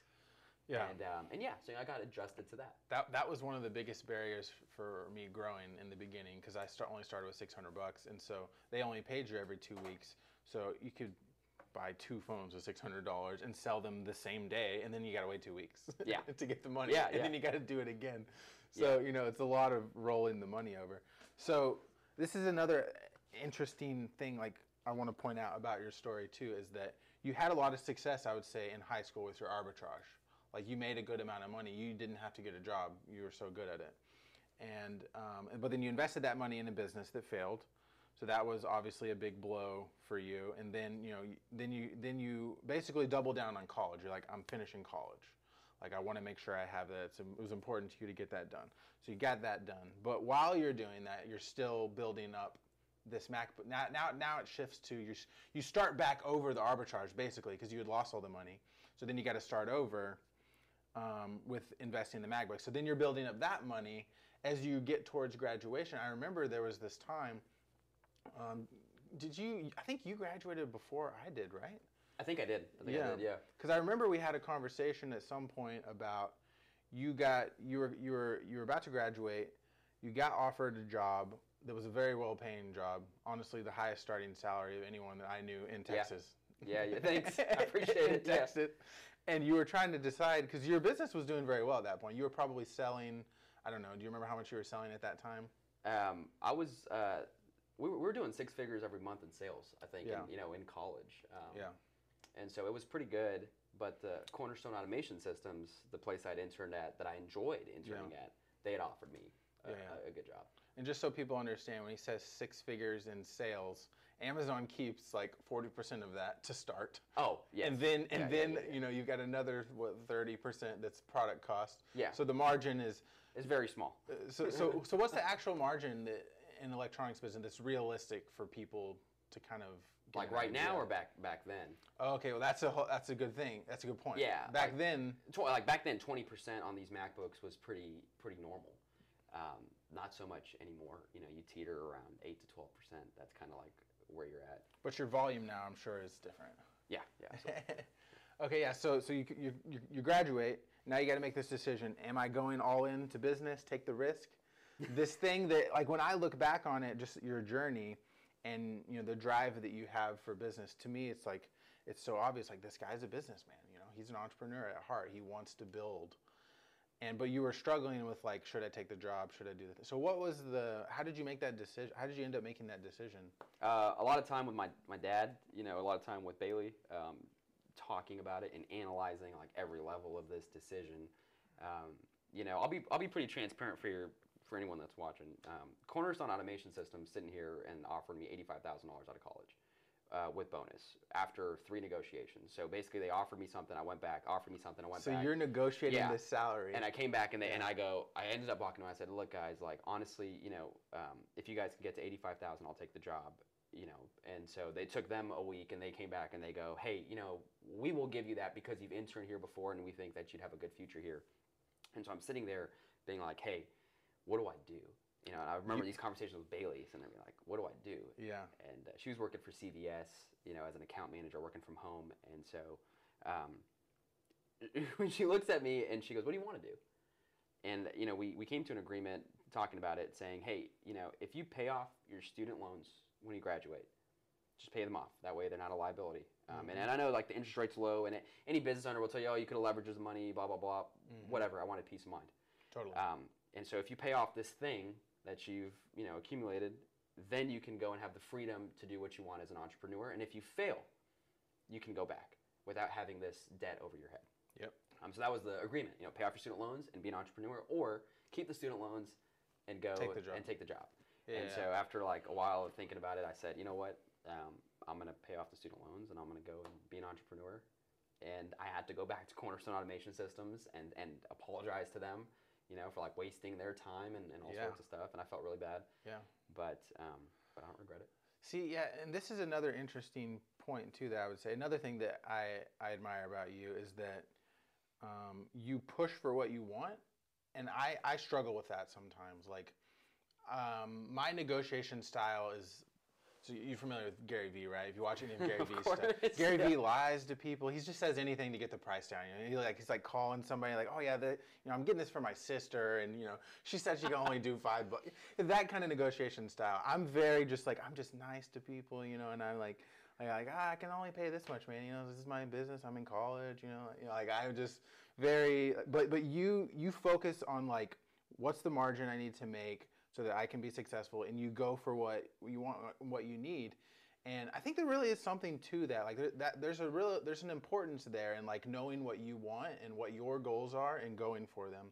Yeah. And um, and yeah, so I got adjusted to that. That, that was one of the biggest barriers for me growing in the beginning because I start, only started with 600 bucks, and so they only paid you every two weeks. So you could buy two phones with $600 and sell them the same day, and then you got to wait two weeks Yeah. to get the money, Yeah, and yeah. then you got to do it again. So you know it's a lot of rolling the money over. So this is another interesting thing. Like I want to point out about your story too is that you had a lot of success, I would say, in high school with your arbitrage. Like you made a good amount of money. You didn't have to get a job. You were so good at it. And um, but then you invested that money in a business that failed. So that was obviously a big blow for you. And then you know then you then you basically double down on college. You're like I'm finishing college. Like I want to make sure I have that. It's, it was important to you to get that done. So you got that done. But while you're doing that, you're still building up this MacBook. Now, now, now it shifts to you. You start back over the arbitrage basically because you had lost all the money. So then you got to start over um, with investing in the MacBook. So then you're building up that money as you get towards graduation. I remember there was this time. Um, did you? I think you graduated before I did, right? I think I did. I think I did. Yeah. Because I remember we had a conversation at some point about you got you were you were you were about to graduate. You got offered a job that was a very well paying job. Honestly, the highest starting salary of anyone that I knew in Texas. Yeah, yeah, thanks. I appreciate it. Yeah. Texas. And you were trying to decide because your business was doing very well at that point. You were probably selling. I don't know. Do you remember how much you were selling at that time? Um, I was. Uh, we, were, we were doing six figures every month in sales. I think. Yeah. In, you know, in college. Um, Yeah. And so it was pretty good. But the Cornerstone Automation Systems, the place I'd interned at, that I enjoyed interning at, they had offered me a, Yeah, yeah. a, a good job. And just so people understand, when he says six figures in sales, Amazon keeps like forty percent of that to start. Oh, yeah. And then and Yeah, yeah, then yeah, yeah. you know you've got another what thirty percent that's product cost. Yeah. So the margin is is very small. uh, so so so what's the actual margin that in electronics business that's realistic for people to kind of Like right now or back back then? Oh, okay, well that's a whole, that's a good thing. That's a good point. Yeah, Back like- then, Tw- like back then, twenty percent on these MacBooks was pretty pretty normal. Um, not so much anymore. You know, you teeter around eight to twelve percent. That's kind of like where you're at. but your volume now I'm sure is different. Yeah, yeah. So, okay, yeah. So so you you you, you graduate. Now you got to make this decision. Am I going all into business, take the risk? this thing that like when I look back on it, just your journey and you know the drive that you have for business. To me, it's like it's so obvious. Like this guy's a businessman. You know, he's an entrepreneur at heart. He wants to build. And but you were struggling with like, should I take the job? Should I do that? So what was the? How did you make that decision? How did you end up making that decision? uh, a lot of time with my my dad. You know, a lot of time with Bailey, um, talking about it and analyzing like every level of this decision. Um, you know, I'll be I'll be pretty transparent for your for anyone that's watching. Um, Cornerstone Automation Systems sitting here and offered me eighty five thousand dollars out of college. Uh, with bonus after three negotiations. So basically, they offered me something. I went back. Offered me something. I went So back. So you're negotiating Yeah. this salary. And I came back and they, and I go, I ended up walking away. I said, look, guys, like honestly, you know, um, if you guys can get to eighty-five thousand, I'll take the job. You know, and so they took them a week and they came back and they go, hey, you know, we will give you that because you've interned here before and we think that you'd have a good future here. And so I'm sitting there being like, hey, what do I do? You know, and I remember these conversations with Bailey, and I'd be like, what do I do? yeah. and uh, she was working for CVS, you know, as an account manager, working from home. And so, um, when she looks at me and she goes, "What do you want to do?" And you know, we we came to an agreement talking about it, saying, "Hey, you know, if you pay off your student loans when you graduate, just pay them off. That way, they're not a liability." Um, and, and I know like the interest rate's low, and it, any business owner will tell you, "Oh, you could have leveraged the money, blah blah blah." Whatever. I wanted peace of mind. Totally. Um, and so if you pay off this thing that you've you know accumulated, then you can go and have the freedom to do what you want as an entrepreneur. And if you fail, you can go back without having this debt over your head. Yep. Um, so that was the agreement. You know, pay off your student loans and be an entrepreneur, or keep the student loans and go Take the job. and take the job. Yeah. And so after like a while of thinking about it, I said, you know what, um, I'm gonna pay off the student loans and I'm gonna go and be an entrepreneur. And I had to go back to Cornerstone Automation Systems and and apologize to them, you know, for like wasting their time and, and all Yeah. sorts of stuff. And I felt really bad, yeah. but um, but I don't regret it. See, yeah, and this is another interesting point too that I would say. Another thing that I I admire about you is that um, you push for what you want, and I I struggle with that sometimes. Like, um, my negotiation style is. So you're familiar with Gary Vee, right? If you watch any of Gary Of Vee stuff, Gary yeah. Vee lies to people. He just says anything to get the price down. You know, he like he's like calling somebody like, oh yeah, the, you know, I'm getting this for my sister, and you know, she said she can only do five bucks. That kind of negotiation style. I'm very just like I'm just nice to people, you know, and I'm like, like, like ah, I can only pay this much, man. You know, this is my business. I'm in college, you know, you know like I'm just very. But but you you focus on like what's the margin I need to make so that I can be successful, and you go for what you want, what you need. And I think there really is something to that. Like there, that, there's a real, there's an importance there in like knowing what you want and what your goals are and going for them.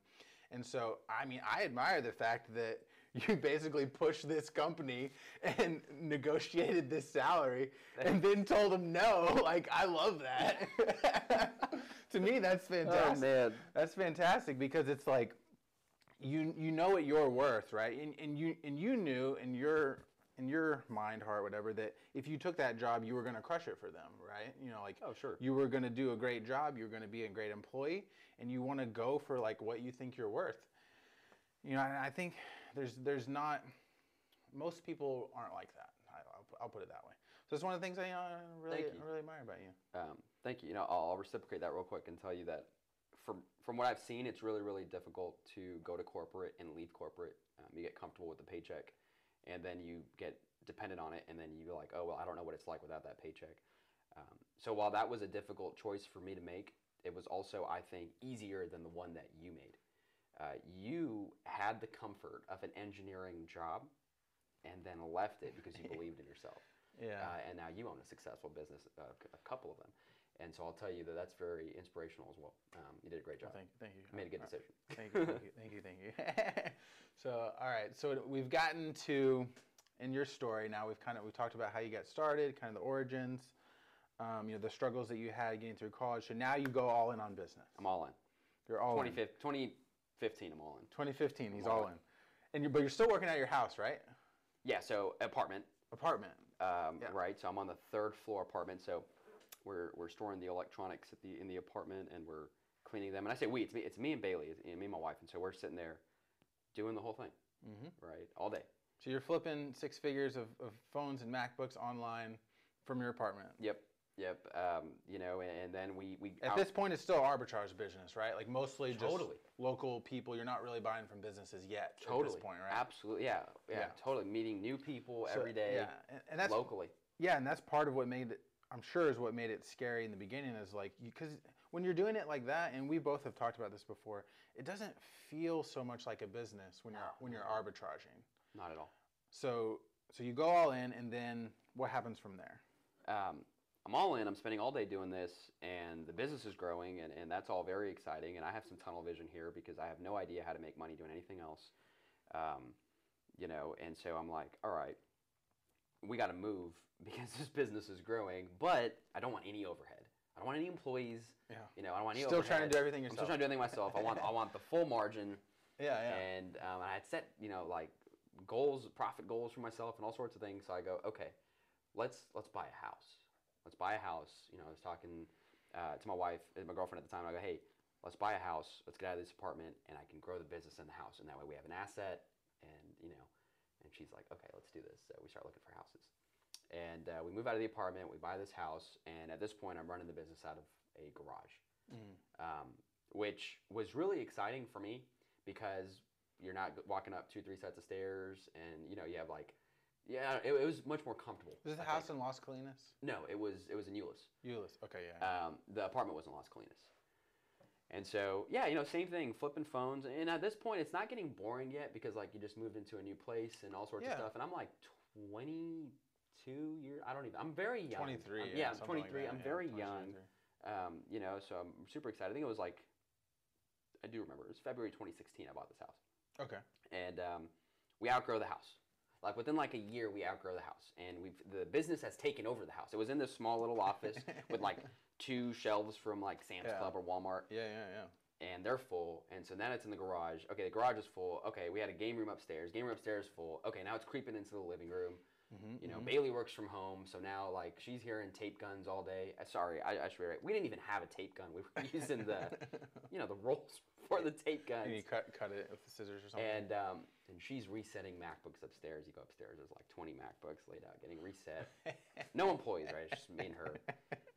And so, I mean, I admire the fact that you basically pushed this company and negotiated this salary and then told them no. Like, I love that. to me, that's oh, fantastic. Oh, man. That's fantastic because it's like you you know what you're worth, right? And, and you and you knew in your in your mind, heart, whatever, that if you took that job, you were going to crush it for them, right? You know, like Oh, sure. you were going to do a great job, you were going to be a great employee, and you want to go for like what you think you're worth. You know, I think there's there's not most people aren't like that. I, I'll, I'll put it that way. So it's one of the things I uh, really Thank you. I really admire about you. Um, thank you. You know, I'll, I'll reciprocate that real quick and tell you that from from what I've seen, it's really really difficult to go to corporate and leave corporate. Um, you get comfortable with the paycheck, and then you get dependent on it, and then you're like, oh well, I don't know what it's like without that paycheck. Um, so while that was a difficult choice for me to make, it was also I think easier than the one that you made. Uh, you had the comfort of an engineering job, and then left it because you believed in yourself Yeah. uh, and now you own a successful business, uh, a couple of them. And so I'll tell you that that's very inspirational as well. Um, you did a great Well, job. thank, you. thank you. You made a good right. decision. Thank you, thank you, thank you, thank you. so, all right. So we've gotten to in your story now. We've kind of we've talked about how you got started, kind of the origins, um, you know, the struggles that you had getting through college. So now you go all in on business. I'm all in. You're all in. 2015, 2015, I'm all in. 2015. He's all all in. And you but you're still working at your house, right? Yeah, so apartment, Apartment. um, Yeah. right? So I'm on the third floor apartment. So we're, we're storing the electronics at the in the apartment and we're cleaning them. And I say we, it's me, it's me and Bailey, it's, me and my wife. And so we're sitting there doing the whole thing, hmm right? All day. So you're flipping six figures of, of phones and MacBooks online from your apartment. Yep, yep. Um, you know, and, and then we we At out- this point, it's still arbitrage business, right? Like mostly just Totally. local people. You're not really buying from businesses yet totally at this point, right? Absolutely, yeah, yeah, Yeah. totally. Meeting new people So, every day, Yeah, and, and that's locally. yeah, and that's part of what made it. I'm sure is what made it scary in the beginning. Is like because when you're doing it like that, and we both have talked about this before, it doesn't feel so much like a business when you're when you're arbitraging. Not at all. So so you go all in, and then what happens from there? um, I'm all in. I'm spending all day doing this, and the business is growing, and, and that's all very exciting. And I have some tunnel vision here because I have no idea how to make money doing anything else. Um, you know, and so I'm like, all right, we got to move because this business is growing, but I don't want any overhead. I don't want any employees. Yeah. You know, I don't want any Still trying to do everything I'm yourself. still trying to do everything myself. I want I want the full margin. yeah, yeah. and um, I had set you know like goals, profit goals for myself, and all sorts of things. So I go, okay, let's let's buy a house. Let's buy a house. You know, I was talking uh, to my wife, and my girlfriend at the time. I go, hey, let's buy a house. Let's get out of this apartment, and I can grow the business in the house, and that way we have an asset. And you know, and she's like, okay, let's do this. So we start looking for houses, and uh, we move out of the apartment. We buy this house, and at this point, I'm running the business out of a garage Mhm. um, which was really exciting for me because you're not walking up two, three sets of stairs, and you know you have like, yeah, it, it was much more comfortable. Is this a house think. in Las Colinas? No, it was it was in Euless. Euless. Okay, yeah. Um, the apartment was in Las Colinas, and so yeah, you know, same thing, flipping phones, and at this point, it's not getting boring yet because like you just moved into a new place and all sorts Yeah. of stuff, and I'm like twenty two years. I don't even. I'm very young. 23. I'm- yeah, yeah, I'm something like 23. that, I'm yeah, very young. Um, you know, so I'm super excited. I think it was like, I do remember, it was February 2016 I bought this house. Okay. And um, we outgrow the house. Like within like a year, we outgrow the house. And we've, the business has taken over the house. It was in this small little office with like two shelves from like Sam's Yeah. Club or Walmart, Yeah, yeah, yeah. and they're full. And so then it's in the garage. Okay, the garage is full. Okay, we had a game room upstairs. Game room upstairs full. Okay, now it's creeping into the living room. Mm-hmm, You know, Bailey works from home, so now like she's hearing tape guns all day. Uh, sorry, I, I should be right. We didn't even have a tape gun. We were using the, you know, the rolls for the tape guns. And you cut cut it with the scissors or something. And um, and she's resetting MacBooks upstairs. You go upstairs, there's like 20 MacBooks laid out, getting reset. no employees, right? It's just me and her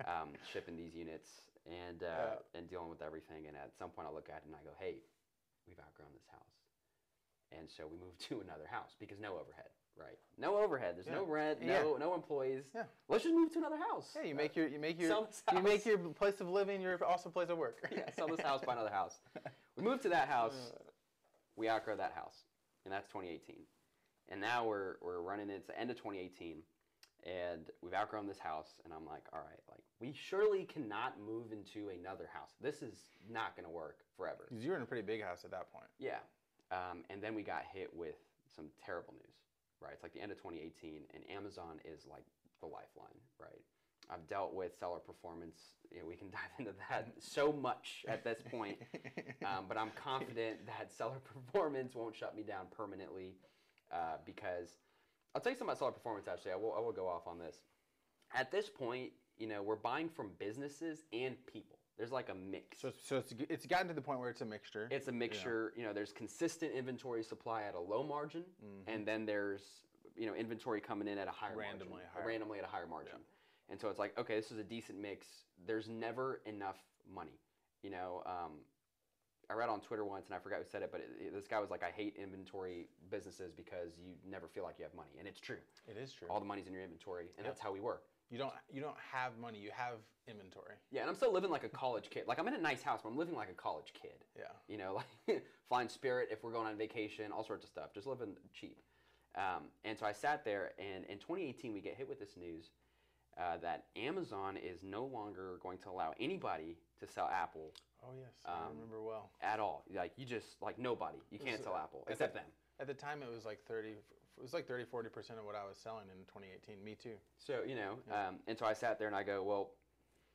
um, shipping these units and uh, and dealing with everything. And at some point, I look at it and I go, "Hey, we've outgrown this house," and so we moved to another house because no overhead, right? No overhead. There's no Yeah. rent, Yeah. no no employees. Yeah. Let's just move to another house. yeah, you make your you make your you make your place of living your awesome place of work. yeah, sell this house, buy another house. We moved to that house. We outgrow that house, and that's 2018. And now we're we're running into end of 2018, and we've outgrown this house. And I'm like, all right, like we surely cannot move into another house. This is not going to work forever. Because you were in a pretty big house at that point. Yeah. Um, and then we got hit with some terrible news, right? It's like the end of 2018, and Amazon is like the lifeline, right? I've dealt with seller performance. You know, we can dive into that so much at this point, um, but I'm confident that seller performance won't shut me down permanently uh, because I'll tell you something about seller performance. Actually, I will. I will go off on this. At this point, you know, we're buying from businesses and people. There's like a mix. So, so it's, it's gotten to the point where it's a mixture. It's a mixture. You know, there's consistent inventory supply at a low margin, and then there's you know inventory coming in at a higher Randomly margin, higher. randomly at a higher margin. And so it's like, okay, this is a decent mix. There's never enough money. You know, um, I read on Twitter once, and I forgot who said it, but it, it- this guy was like, I hate inventory businesses because you never feel like you have money, and it's true. it is true. All the money's in your inventory, and that's how we work. You don't you don't have money. You have inventory. Yeah, and I'm still living like a college kid. Like I'm in a nice house, but I'm living like a college kid. Yeah. You know, like flying Spirit if we're going on vacation, all sorts of stuff. Just living cheap. Um, and so I sat there, and in 2018 we get hit with this news uh, that Amazon is no longer going to allow anybody to sell Apple Oh yes, I Um, remember well. at all. Like you just like nobody. You can't sell Apple except them. At the time, it was like thirty. It was like 30, 40 percent of what I was selling in 2018. Me too. So you know, um, and so I sat there and I go, well,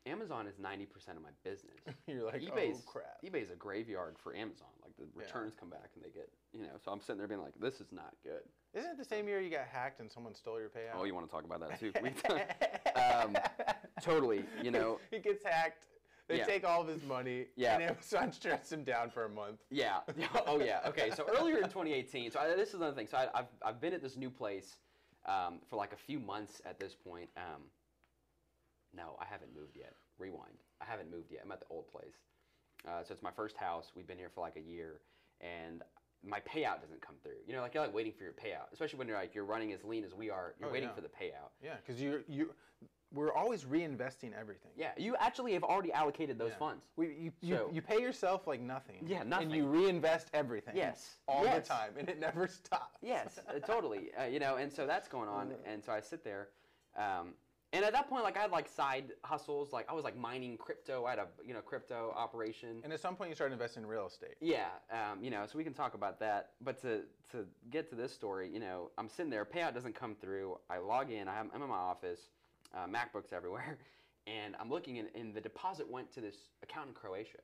Amazon is 90% of my business. You're like, eBay's oh crap. eBay's a graveyard for Amazon. Like the returns come back and they get you know. So I'm sitting there being like, this is not good. Isn't it the same year you got hacked and someone stole your payout? Oh, you want to talk about that too? Um, totally. You know. he gets hacked. They Yeah. take all of his money. Yeah. And Amazon shuts him down for a month. Yeah. Oh yeah. Okay. So earlier in 2018. So I, this is another thing. So I, I've I've been at this new place um, for like a few months at this point. Um, no, I haven't moved yet. Rewind. I haven't moved yet. I'm at the old place. Uh, so it's my first house. We've been here for like a year, and my payout doesn't come through. You know, like you're like waiting for your payout, especially when you're like you're running as lean as we are. You're Oh, waiting yeah. for the payout. Yeah, because you you we're always reinvesting everything. Yeah, you actually have already allocated those Yeah. funds. We, you, you, So- you pay yourself like nothing. Yeah, nothing. And you reinvest everything. Yes. All Yes. the time, and it never stops. Yes, uh, totally. Uh, you know, and so that's going on, and so I sit there, um, and at that point, like I had like side hustles, like I was like mining crypto. I had a you know crypto operation. And at some point, you start investing in real estate. Yeah, um, you know, so we can talk about that. But to to get to this story, you know, I'm sitting there, payout doesn't come through. I log in, I'm, I'm in my office, uh, MacBooks everywhere, and I'm looking, and, and the deposit went to this account in Croatia.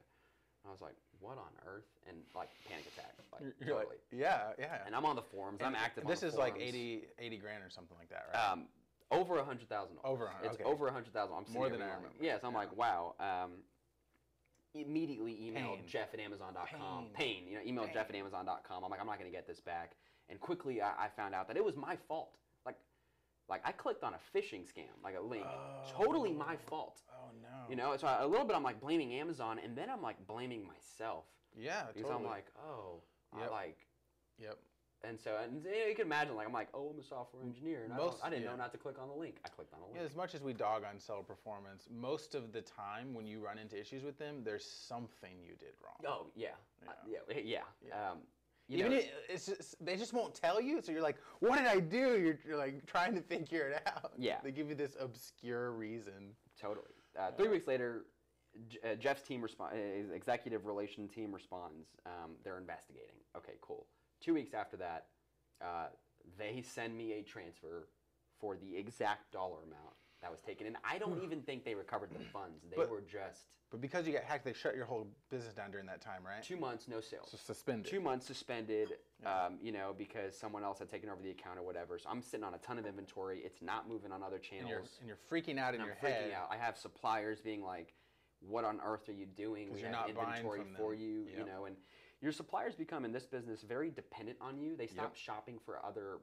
And I was like, what on earth? And like panic attack, like You're- you're like, totally. yeah, yeah. and I'm on the forums. I'm active. This is the like forums. 80, 80 grand or something like that, right? Um, over a hundred thousand. Over a hun- It's okay. over a hundred thousand. I'm More than I remember. Yes, I'm Yeah. like, wow. Um, immediately emailed Pain. Jeff at Amazon.com. Pain. Pain. You know, emailed Jeff at Amazon.com. I'm like, I'm not going to get this back. And quickly, I, I found out that it was my fault. Like, I clicked on a phishing scam, like a link. Totally my fault. oh no. You know, so I, a little bit I'm like blaming Amazon, and then I'm like blaming myself Yeah, because totally. I'm like, oh, Yep. I like. yep. And so, and you, can imagine, like, I'm like, oh, I'm a software engineer, and I, Most- don't, I didn't yeah. know not to click on the link. I clicked on a link. Yeah, as much as we dog on seller performance, most of the time when you run into issues with them, there's something you did wrong. Oh yeah, Uh, yeah, yeah. Yeah. Um, you Even know, it, it's just, they just won't tell you, so you're like, "What did I do?" You're, you're like trying to figure it out. Yeah. They give you this obscure reason. totally. Uh, three weeks later, J- uh, Jeff's team responds. His executive relation team responds. Um, they're investigating. Okay, cool. Two weeks after that, uh, they send me a transfer for the exact dollar amount that was taken, and I don't even think they recovered the funds. They But- were just But because you got hacked, they shut your whole business down during that time, right? two months, no sales. So suspended. two months suspended, um, you know, because someone else had taken over the account or whatever. So I'm sitting on a ton of inventory. It's not moving on other and channels. you're and you're freaking out in and your I'm freaking head. out. I have suppliers being like, "What on earth are you doing? 'Cause We you're have not buying inventory from for them." you, you Yep. know." And your suppliers become in this business very dependent on you. They stop Yep. shopping for other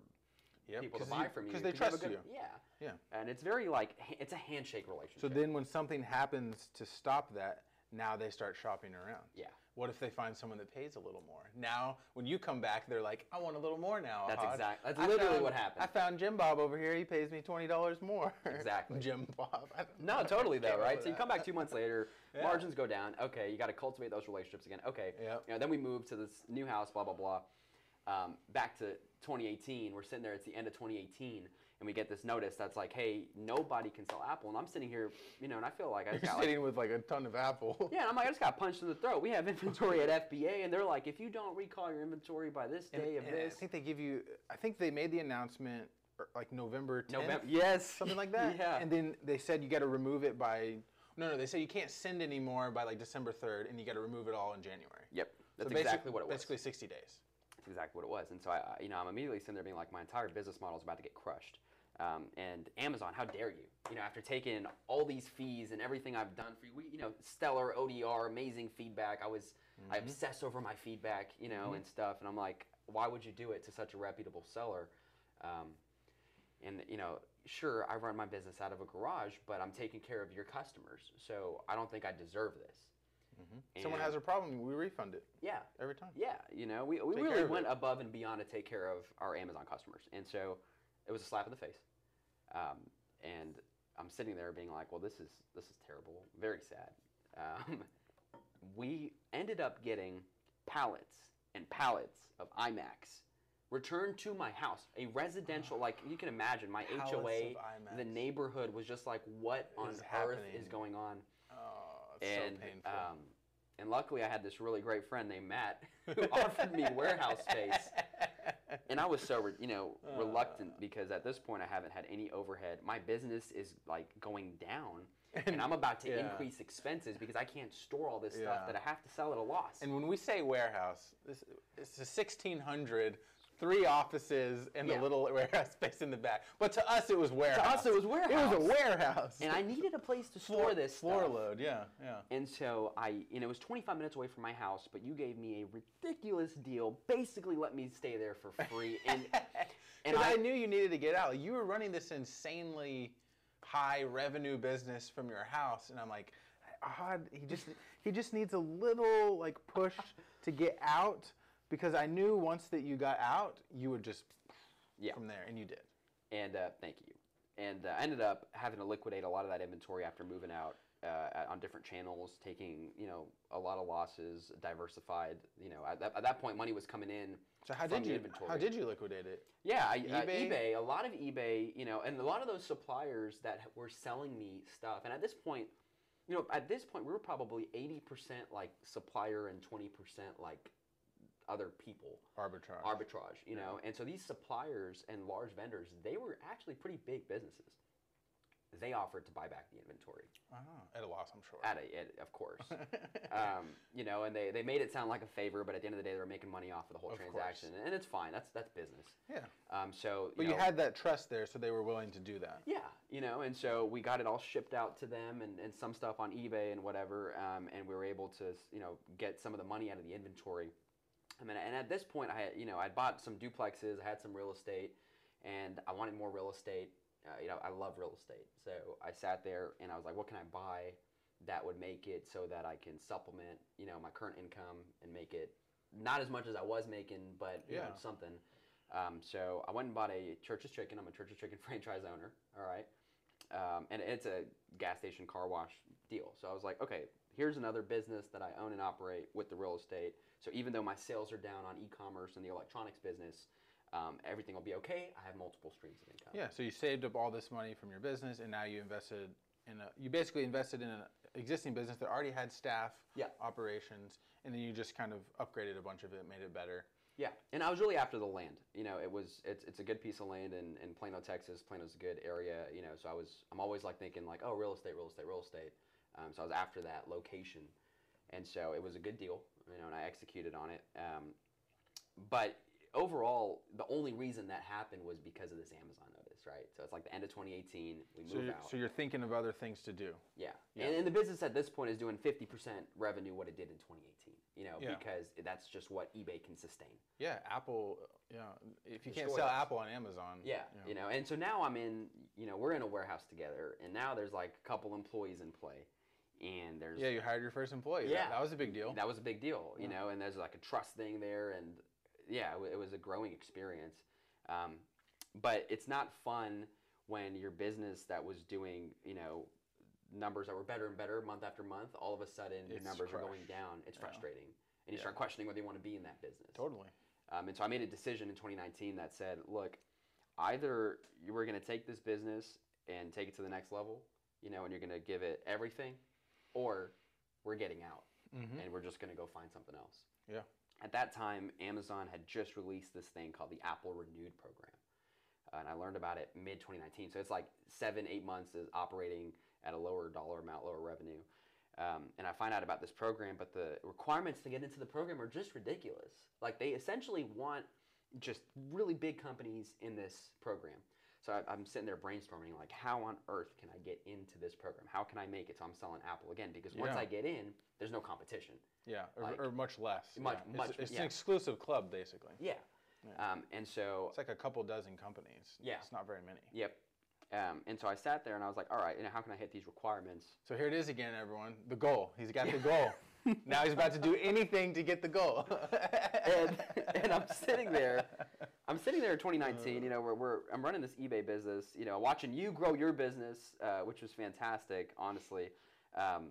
Yep, people to buy you- from they you have a trust good- you. Yeah, Yeah. and it's very like it's a handshake relationship. So then, when something happens to stop that, now they start shopping around. yeah, What if they find someone that pays a little more? Now, when you come back, they're like, "I want a little more now." That's exactly. that's I literally found- what happened. I found Jim Bob over here. He pays me twenty dollars more. Exactly. Jim Bob. No, totally though, right? So you come back two months later, Yeah. margins go down. Okay, you got to cultivate those relationships again. Okay, Yep. you know, then we move to this new house, blah blah blah. Um, back to 2018, we're sitting there. It's the end of 2018, and we get this notice that's like, "Hey, nobody can sell Apple." And I'm sitting here, you know, and I feel like I just You're got like, sitting with like a ton of Apple. yeah, and I'm like, I just got punched in the throat. We have inventory at FBA, and they're like, if you don't recall your inventory by this And- day of and this, I think they give you. I think they made the announcement er, like November 10th, November, yes, something like that. yeah, And then they said you got to remove it by. No, no, they say you can't send anymore by like December 3rd, and you got to remove it all in January. yep, that's So basi- exactly what it was. Basically 60 days. That's exactly what it was. And so I, you know, I'm immediately sitting there being like, my entire business model is about to get crushed. Um, and Amazon, how dare you? You know, after taking all these fees and everything I've done for you, we, you know, stellar ODR, amazing feedback. I was, I obsess over my feedback, you know, and stuff. And I'm like, why would you do it to such a reputable seller? Um, and you know, sure, I run my business out of a garage, but I'm taking care of your customers, so I don't think I deserve this. Someone has a problem, we refund it Yeah, every time. yeah, you know, we, we Take really went it. above and beyond to take care of our Amazon customers, and so it was a slap in the face. Um, and I'm sitting there being like, well, this is this is terrible, very sad. Um, we ended up getting pallets and pallets of iMacs returned to my house, a residential, like you can imagine, my Pallets HOA, the neighborhood was just like, what on earth is going on? It's and so painful. um, and luckily I had this really great friend named Matt who offered me warehouse space, and I was so re- you know reluctant because at this point I haven't had any overhead. My business is like going down, and, I'm about to yeah. increase expenses because I can't store all this Yeah. stuff that I have to sell at a loss. And when we say warehouse, this it's a 1600, three offices and Yeah. a little warehouse space in the back. But to us, it was warehouse. to us, it was warehouse. It was a warehouse. and I needed a place to store this floor stuff. load. Yeah, yeah. And so I, you know, it was 25 minutes away from my house, but you gave me a ridiculous deal. Basically, let me stay there for free. And and I, I, knew you needed to get out. You were running this insanely high revenue business from your house, and I'm like, odd. He just he just needs a little like push to get out. Because I knew once that you got out, you would just Yeah. from there, and you did. and uh, thank you. And uh, I ended up having to liquidate a lot of that inventory after moving out uh, on different channels, taking you know a lot of losses, diversified. You know, at that, at that point, money was coming in. So how from did you inventory. how did you liquidate it? Yeah, I, eBay? eBay? Uh, eBay, a lot of eBay, you know, and a lot of those suppliers that were selling me stuff. And at this point, you know, at this point, we were probably 80% like supplier and 20% like other people Arbitrage. arbitrage, you know. And so these suppliers and large vendors, they were actually pretty big businesses. They offered to buy back the inventory Ah, at a loss, I'm sure. at a, at, of course. um, you know, and they, they made it sound like a favor, but at the end of the day, they were making money off of the whole Of course. transaction, and it's fine. That's that's business. yeah. Um, so, But you, you had that trust there, so they were willing to do that. yeah, you know, and so we got it all shipped out to them, and, and some stuff on eBay and whatever, um, and we were able to, you know, get some of the money out of the inventory. I mean, and at this point, I had, you know, I bought some duplexes, I had some real estate, and I wanted more real estate. Uh, you know, I love real estate, so I sat there and I was like, what can I buy that would make it so that I can supplement, you know, my current income and make it not as much as I was making, but you know, Yeah. something. Um, so I went and bought a Church's Chicken. I'm a Church's Chicken franchise owner. All right. Um, and it's a gas station car wash deal. So I was like, okay, here's another business that I own and operate with the real estate. So even though my sales are down on e-commerce and the electronics business, um, everything will be okay. I have multiple streams of income. Yeah, so you saved up all this money from your business, and now you invested in a. You basically invested in an existing business that already had staff, Yeah. operations, and then you just kind of upgraded a bunch of it, made it better. Yeah, and I was really after the land. You know, it was it's, it's a good piece of land in, in Plano, Texas. Plano's a good area. You know, so I was I'm always like thinking like, oh, real estate, real estate, real estate. Um, so I was after that location, and so it was a good deal. You know, and I executed on it. Um, but overall, the only reason that happened was because of this Amazon notice, right? So it's like the end of 2018. We So move you're, out. so you're thinking of other things to do. Yeah. Yeah. And, and the business at this point is doing 50% revenue what it did in 2018, you know, Yeah. because that's just what eBay can sustain. Yeah, Apple. Yeah, if you The can't sell. Apple on Amazon. Yeah, you know, and so now I'm in, you know, we're in a warehouse together, and now there's like a couple employees in play, and there's Yeah, you hired your first employee. Yeah. that, that was a big deal. that was a big deal, you Yeah. know, and there's like a trust thing there, and yeah, it, wa- it was a growing experience, um, but it's not fun when your business that was doing, you know, numbers that were better and better month after month, all of a sudden your It's numbers are going down. It's Yeah. frustrating, and you Yeah. start questioning whether you want to be in that business. Totally. Um, and so I made a decision in 2019 that said, look, either you were going to take this business and take it to the next level, you know, and you're going to give it everything, or we're getting out Mhm. and we're just going to go find something else. Yeah. At that time, Amazon had just released this thing called the Apple Renewed program. Uh, and I learned about it mid 2019. So it's like seven, eight months is operating at a lower dollar amount, lower revenue. Um, and I find out about this program, but the requirements to get into the program are just ridiculous. Like they essentially want just really big companies in this program. So I, I'm sitting there brainstorming, like, how on earth can I get into this program? How can I make it so I'm selling Apple again? Because once Yeah. I get in, there's no competition. Yeah, or, Like- or much less. Much- yeah. much- It's, it's yeah. an exclusive club, basically. Yeah. Yeah. Um, and so It's like a couple dozen companies. Yeah. It's not very many. Yep. Um, and so I sat there and I was like, all right, you know, how can I hit these requirements? So here it is again, everyone. The goal. He's got the goal. now he's about to do anything to get the goal. and, and I'm sitting there, I'm sitting there in 2019, you know, where we're, I'm running this eBay business, you know, watching you grow your business, uh, which was fantastic, honestly. Um,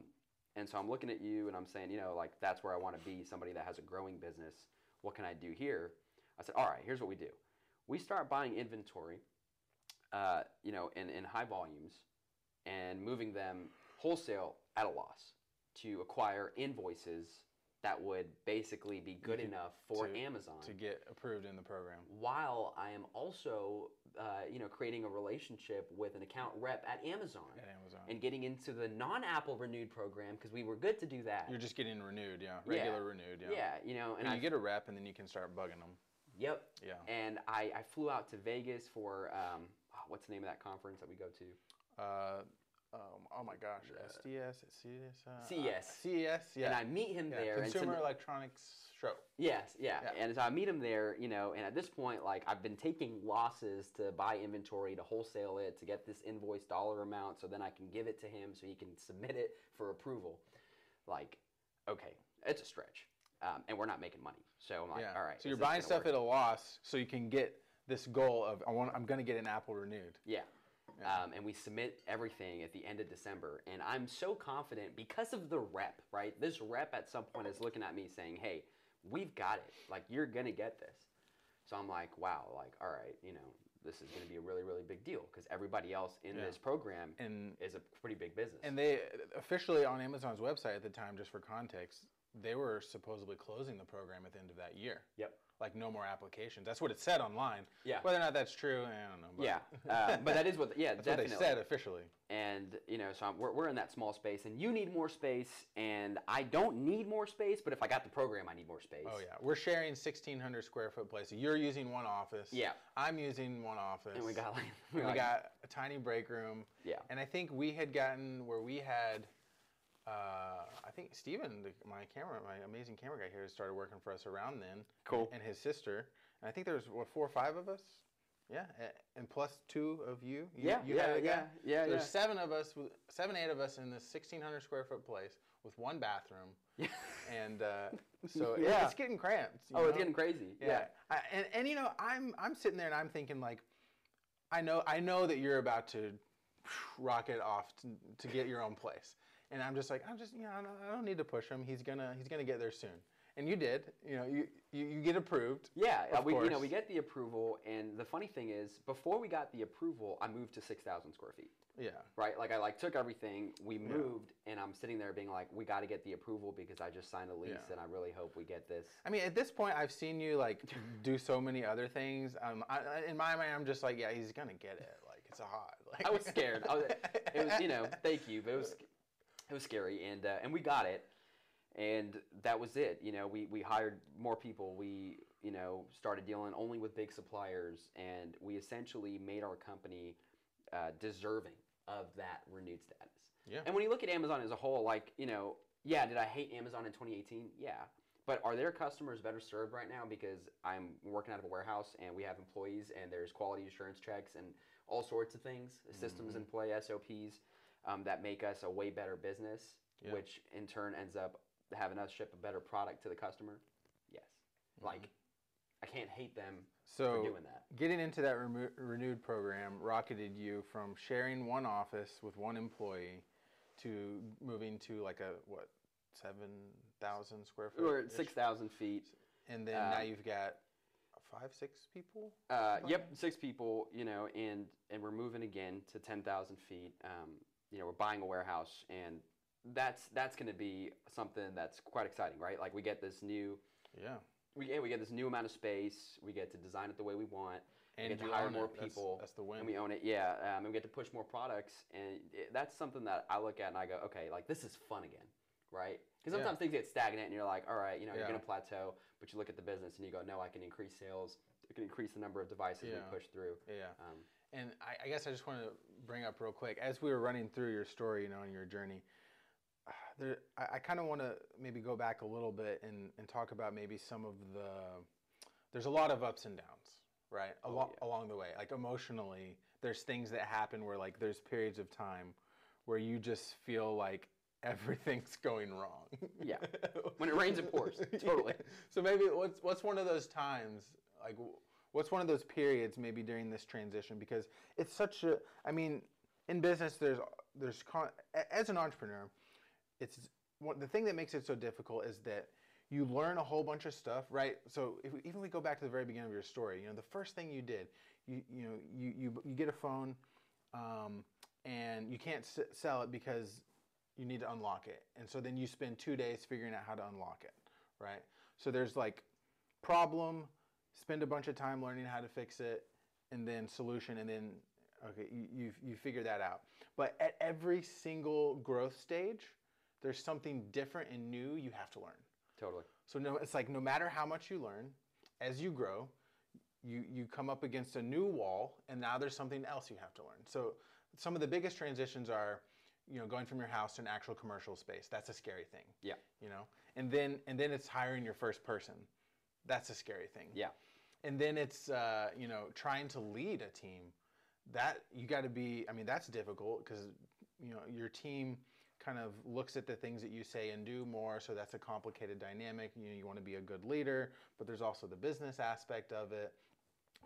and so I'm looking at you and I'm saying, you know, like, that's where I want to be, somebody that has a growing business. What can I do here? I said, all right, here's what we do. We start buying inventory, uh, you know, in, in high volumes and moving them wholesale at a loss to acquire invoices that would basically be good can- enough for to- Amazon. to get approved in the program. while I am also, uh, you know, creating a relationship with an account rep at Amazon At Amazon. and getting into the non-Apple renewed program because we were good to do that. You're just getting renewed, yeah. Regular renewed, yeah. yeah, you know, and And you get a rep, and then you can start bugging them. yep. Yeah. And I, I flew out to Vegas for um, oh, what's the name of that conference that we go to? Uh, um, oh my gosh, SDS, CES, uh, CES. CES, yeah. And I meet him yeah. there. and to Consumer Electronics Show. Yes, yeah. Yeah. And so I meet him there, you know, and at this point, like, I've been taking losses to buy inventory, to wholesale it, to get this invoice dollar amount so then I can give it to him so he can submit it for approval. Like, okay, it's a stretch. Um, and we're not making money. So I'm like, yeah. all right. So you're buying stuff work? at a loss, so you can get this goal of I want. I'm going to get an Apple renewed. Yeah. Yeah. Um, and we submit everything at the end of December. And I'm so confident because of the rep, right? This rep at some point is looking at me saying, hey, we've got it. Like, you're going to get this. So I'm like, wow, like, all right, you know, this is going to be a really, really big deal because everybody else in Yeah. this program And is a pretty big business. and they officially on Amazon's website at the time, just for context, they were supposedly closing the program at the end of that year. yep. Like no more applications. That's what it said online. Yeah. Whether or not that's true, I don't know. But Yeah. Uh, but that is what, yeah, that's definitely. what they said officially. and you know so I'm, we're, we're in that small space and you need more space and i don't need more space but if i got the program i need more space Oh yeah, we're sharing 1,600 square foot place. You're using one office. Yeah. I'm using one office. and we got like And we like- got a tiny break room. yeah And I think we had gotten where we had, uh, I think Steven, the, my camera, my amazing camera guy here, started working for us around then. Cool. And his sister. And I think there was, what, four or five of us? Yeah. And plus two of you. you yeah you yeah had a guy? yeah yeah So yeah There's seven of us, seven, eight of us in this 1,600 square foot place with one bathroom. Yeah. And uh, so Yeah. it's getting cramped. oh it's getting crazy Yeah. yeah I, and, and you know, I'm I'm sitting there and I'm thinking like, I know I know that you're about to rocket off to, to get your own place, and I'm just like I'm just you know I don't, I don't need to push him. He's gonna he's gonna get there soon. And you did. You know, you you, you get approved. yeah uh, Of we you know we get the approval and the funny thing is before we got the approval i moved to 6000 square feet Yeah. right like i like took everything we moved and i'm sitting there being like we got to get the approval because i just signed a lease Yeah. and i really hope we get this I mean, at this point, I've seen you like do so many other things. Um, I, I- in my mind, I'm just like, yeah, he's gonna get it. Like it's a hot. Like, I was scared. I was, it was, you know, thank you, but it was, it was scary, and uh, and we got it, and that was it. You know, we we hired more people. We you know started dealing only with big suppliers, and we essentially made our company uh, deserving of that renewed status. Yeah. And when you look at Amazon as a whole, like you know, yeah, did I hate Amazon in 2018? Yeah. But are their customers better served right now because I'm working out of a warehouse and we have employees and there's quality assurance checks and all sorts of things, systems in play, SOPs um, that make us a way better business, Yeah. which in turn ends up having us ship a better product to the customer. Yes. Like, I can't hate them for so doing that. getting into that remo- renewed program rocketed you from sharing one office with one employee to moving to like a what seven thousand square foot. We're at 6,000 feet. and then now um, you've got five, six people. Uh, yep, six people, you know, and and we're moving again to ten thousand feet. Um, you know, we're buying a warehouse, and that's that's going to be something that's quite exciting, right? Like we get this new, Yeah, we yeah, we get this new amount of space. We get to design it the way we want, And we get you to hire more it. That's- people. that's the win. And we own it, yeah. Um, and we get to push more products, and it, that's something that I look at and I go, okay, like this is fun again, right? Because Yeah. sometimes things get stagnant, and you're like, all right, you know, you're gonna plateau, but you look at the business and you go, no, I can increase sales, I can increase the number of devices Yeah. we push through. Yeah. Um, And I, I guess I just want to bring up real quick as we were running through your story, you know, and your journey. There, I, I kind of want to maybe go back a little bit and, and talk about maybe some of the. There's a lot of ups and downs, right? Oh, Along yeah. along the way, like emotionally, there's things that happen where like there's periods of time where you just feel like everything's going wrong. Yeah. When it rains, it pours. Totally. So maybe what's what's one of those times like what's one of those periods maybe during this transition? Because it's such a I mean in business there's there's con- as an entrepreneur it's what the thing that makes it so difficult is that you learn a whole bunch of stuff right? So if we, even we go back to the very beginning of your story you know the first thing you did you you know you you, you get a phone um, and you can't s- sell it because you need to unlock it. And so then you spend two days figuring out how to unlock it right? So there's like problem spend a bunch of time learning how to fix it and then solution and then okay you, you, you figure that out but at every single growth stage there's something different and new you have to learn totally. so no, it's like no matter how much you learn, as you grow, you you come up against a new wall, and now there's something else you have to learn. So some of the biggest transitions are, you know, going from your house to an actual commercial space. That's a scary thing. Yeah. You know, and then and then it's hiring your first person. That's a scary thing. Yeah. And then it's uh, you know trying to lead a team. That you got to be. I mean, that's difficult because you know your team kind of looks at the things that you say and do more. So that's a complicated dynamic. You know, you want to be a good leader, but there's also the business aspect of it.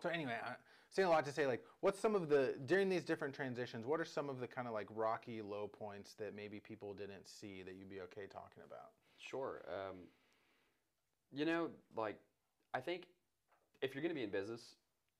So anyway, I'm saying a lot to say like, what's some of the during these different transitions? What are some of the kind of like rocky low points that maybe people didn't see that you'd be okay talking about? Sure. Um, you know, like, I think if you're going to be in business,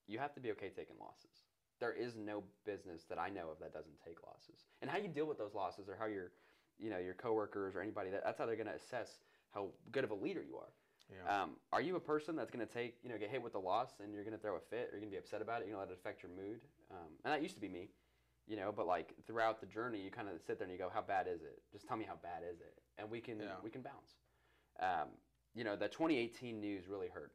you have to be okay taking losses. There is no business that I know of that doesn't take losses. And how you deal with those losses or how your, you know, your coworkers or anybody, that, that's how they're going to assess how good of a leader you are. Yeah. Um, are you a person that's going to take, you know, get hit with a loss and you're going to throw a fit or you're going to be upset about it? You're going to let it affect your mood? Um, and that used to be me, you know, but like throughout the journey, you kind of sit there and you go, how bad is it? Just tell me how bad is it? And we can, Yeah. we can bounce. Um, you know, the 2018 news really hurt.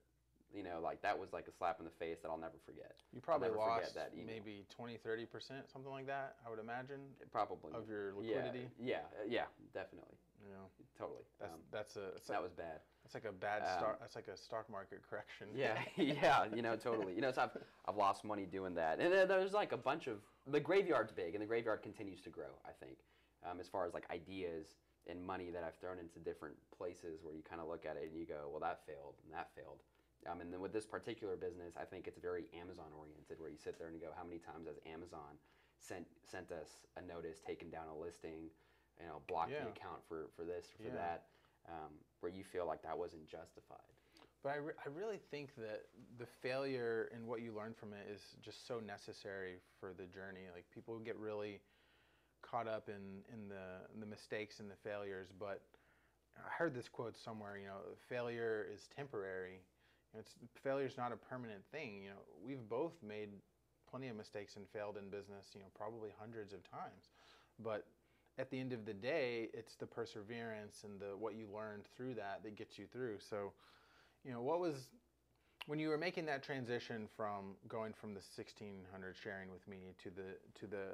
You know, like that was like a slap in the face that I'll never forget. You probably lost that email. maybe 20, 30 percent, something like that. I would imagine Probably. of your liquidity. Yeah, uh, yeah, definitely. You know, Totally. that's Um, that's a that's, that like, was bad. that's like a bad um, start. That's like a stock market correction. Yeah, yeah, you know, totally. You know, so I've, I've lost money doing that. And there's like a bunch of, the graveyard's big, and the graveyard continues to grow, I think, um, as far as like ideas and money that I've thrown into different places where you kind of look at it and you go, well, that failed, and that failed. Um, and then with this particular business, I think it's very Amazon oriented, where you sit there and you go, how many times has Amazon sent sent us a notice, taken down a listing, you know, blocked Yeah. the account for for this or for Yeah. that, um, where you feel like that wasn't justified. But I, re- I really think that the failure and what you learn from it is just so necessary for the journey. Like people get really caught up in, in the in the mistakes and the failures, but I heard this quote somewhere. You know, failure is temporary. It's failure is not a permanent thing. You know, we've both made plenty of mistakes and failed in business. You know, probably hundreds of times, but at the end of the day, it's the perseverance and the what you learned through that that gets you through. So you know what was when you were making that transition from going from the 1600 sharing with me to the to the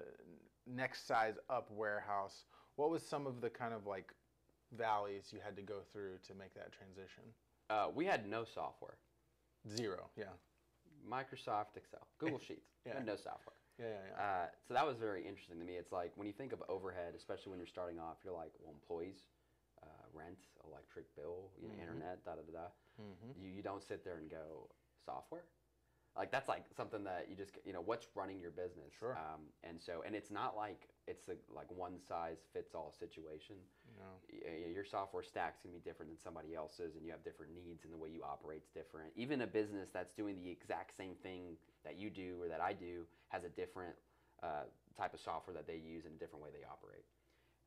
next size up warehouse what was some of the kind of like valleys you had to go through to make that transition Uh, we had no software. Zero yeah Microsoft Excel, Google Sheets, Yeah. and no software. yeah yeah, yeah. Uh, so that was very interesting to me. It's like when you think of overhead, especially when you're starting off, you're like, well, employees, uh, rent, electric bill, you know, Mhm. internet, da da da. da. Mhm. You, you don't sit there and go software. Like that's like something that you just you know what's running your business. Sure. Um, and so and it's not like it's a like one size fits all situation. No. Your software stack's gonna be different than somebody else's, and you have different needs, and the way you operate's different. Even a business that's doing the exact same thing that you do or that I do has a different uh, type of software that they use and a different way they operate.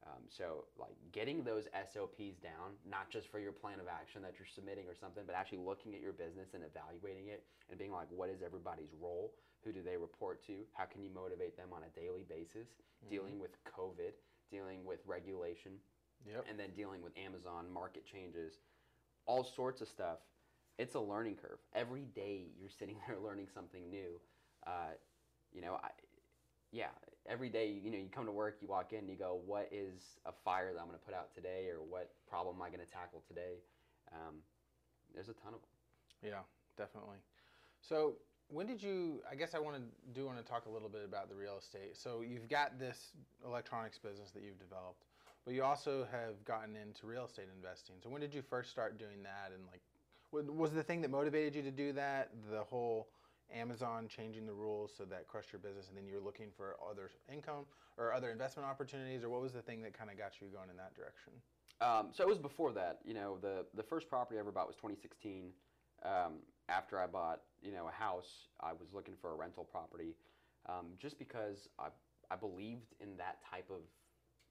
Um, so like getting those SOPs down, not just for your plan of action that you're submitting or something, but actually looking at your business and evaluating it and being like, what is everybody's role? Who do they report to? How can you motivate them on a daily basis? Dealing with COVID, dealing with regulation, Yep. and then dealing with Amazon market changes, all sorts of stuff. It's a learning curve. Every day you're sitting there learning something new. Uh, you know, I, yeah, every day you know you come to work, you walk in, you go, what is a fire that I'm going to put out today, or what problem am I going to tackle today? Um, there's a ton of them. Yeah, definitely. So when did you? I guess I want to do want to talk a little bit about the real estate. So you've got this electronics business that you've developed, but you also have gotten into real estate investing. So when did you first start doing that? And like, wa- was the thing that motivated you to do that the whole Amazon changing the rules so that crushed your business, and then you were looking for other income or other investment opportunities, or what was the thing that kind of got you going in that direction? Um, so it was before that. You know, the the first property I ever bought was 2016. Um, after I bought, you know, a house, I was looking for a rental property, um, just because I I believed in that type of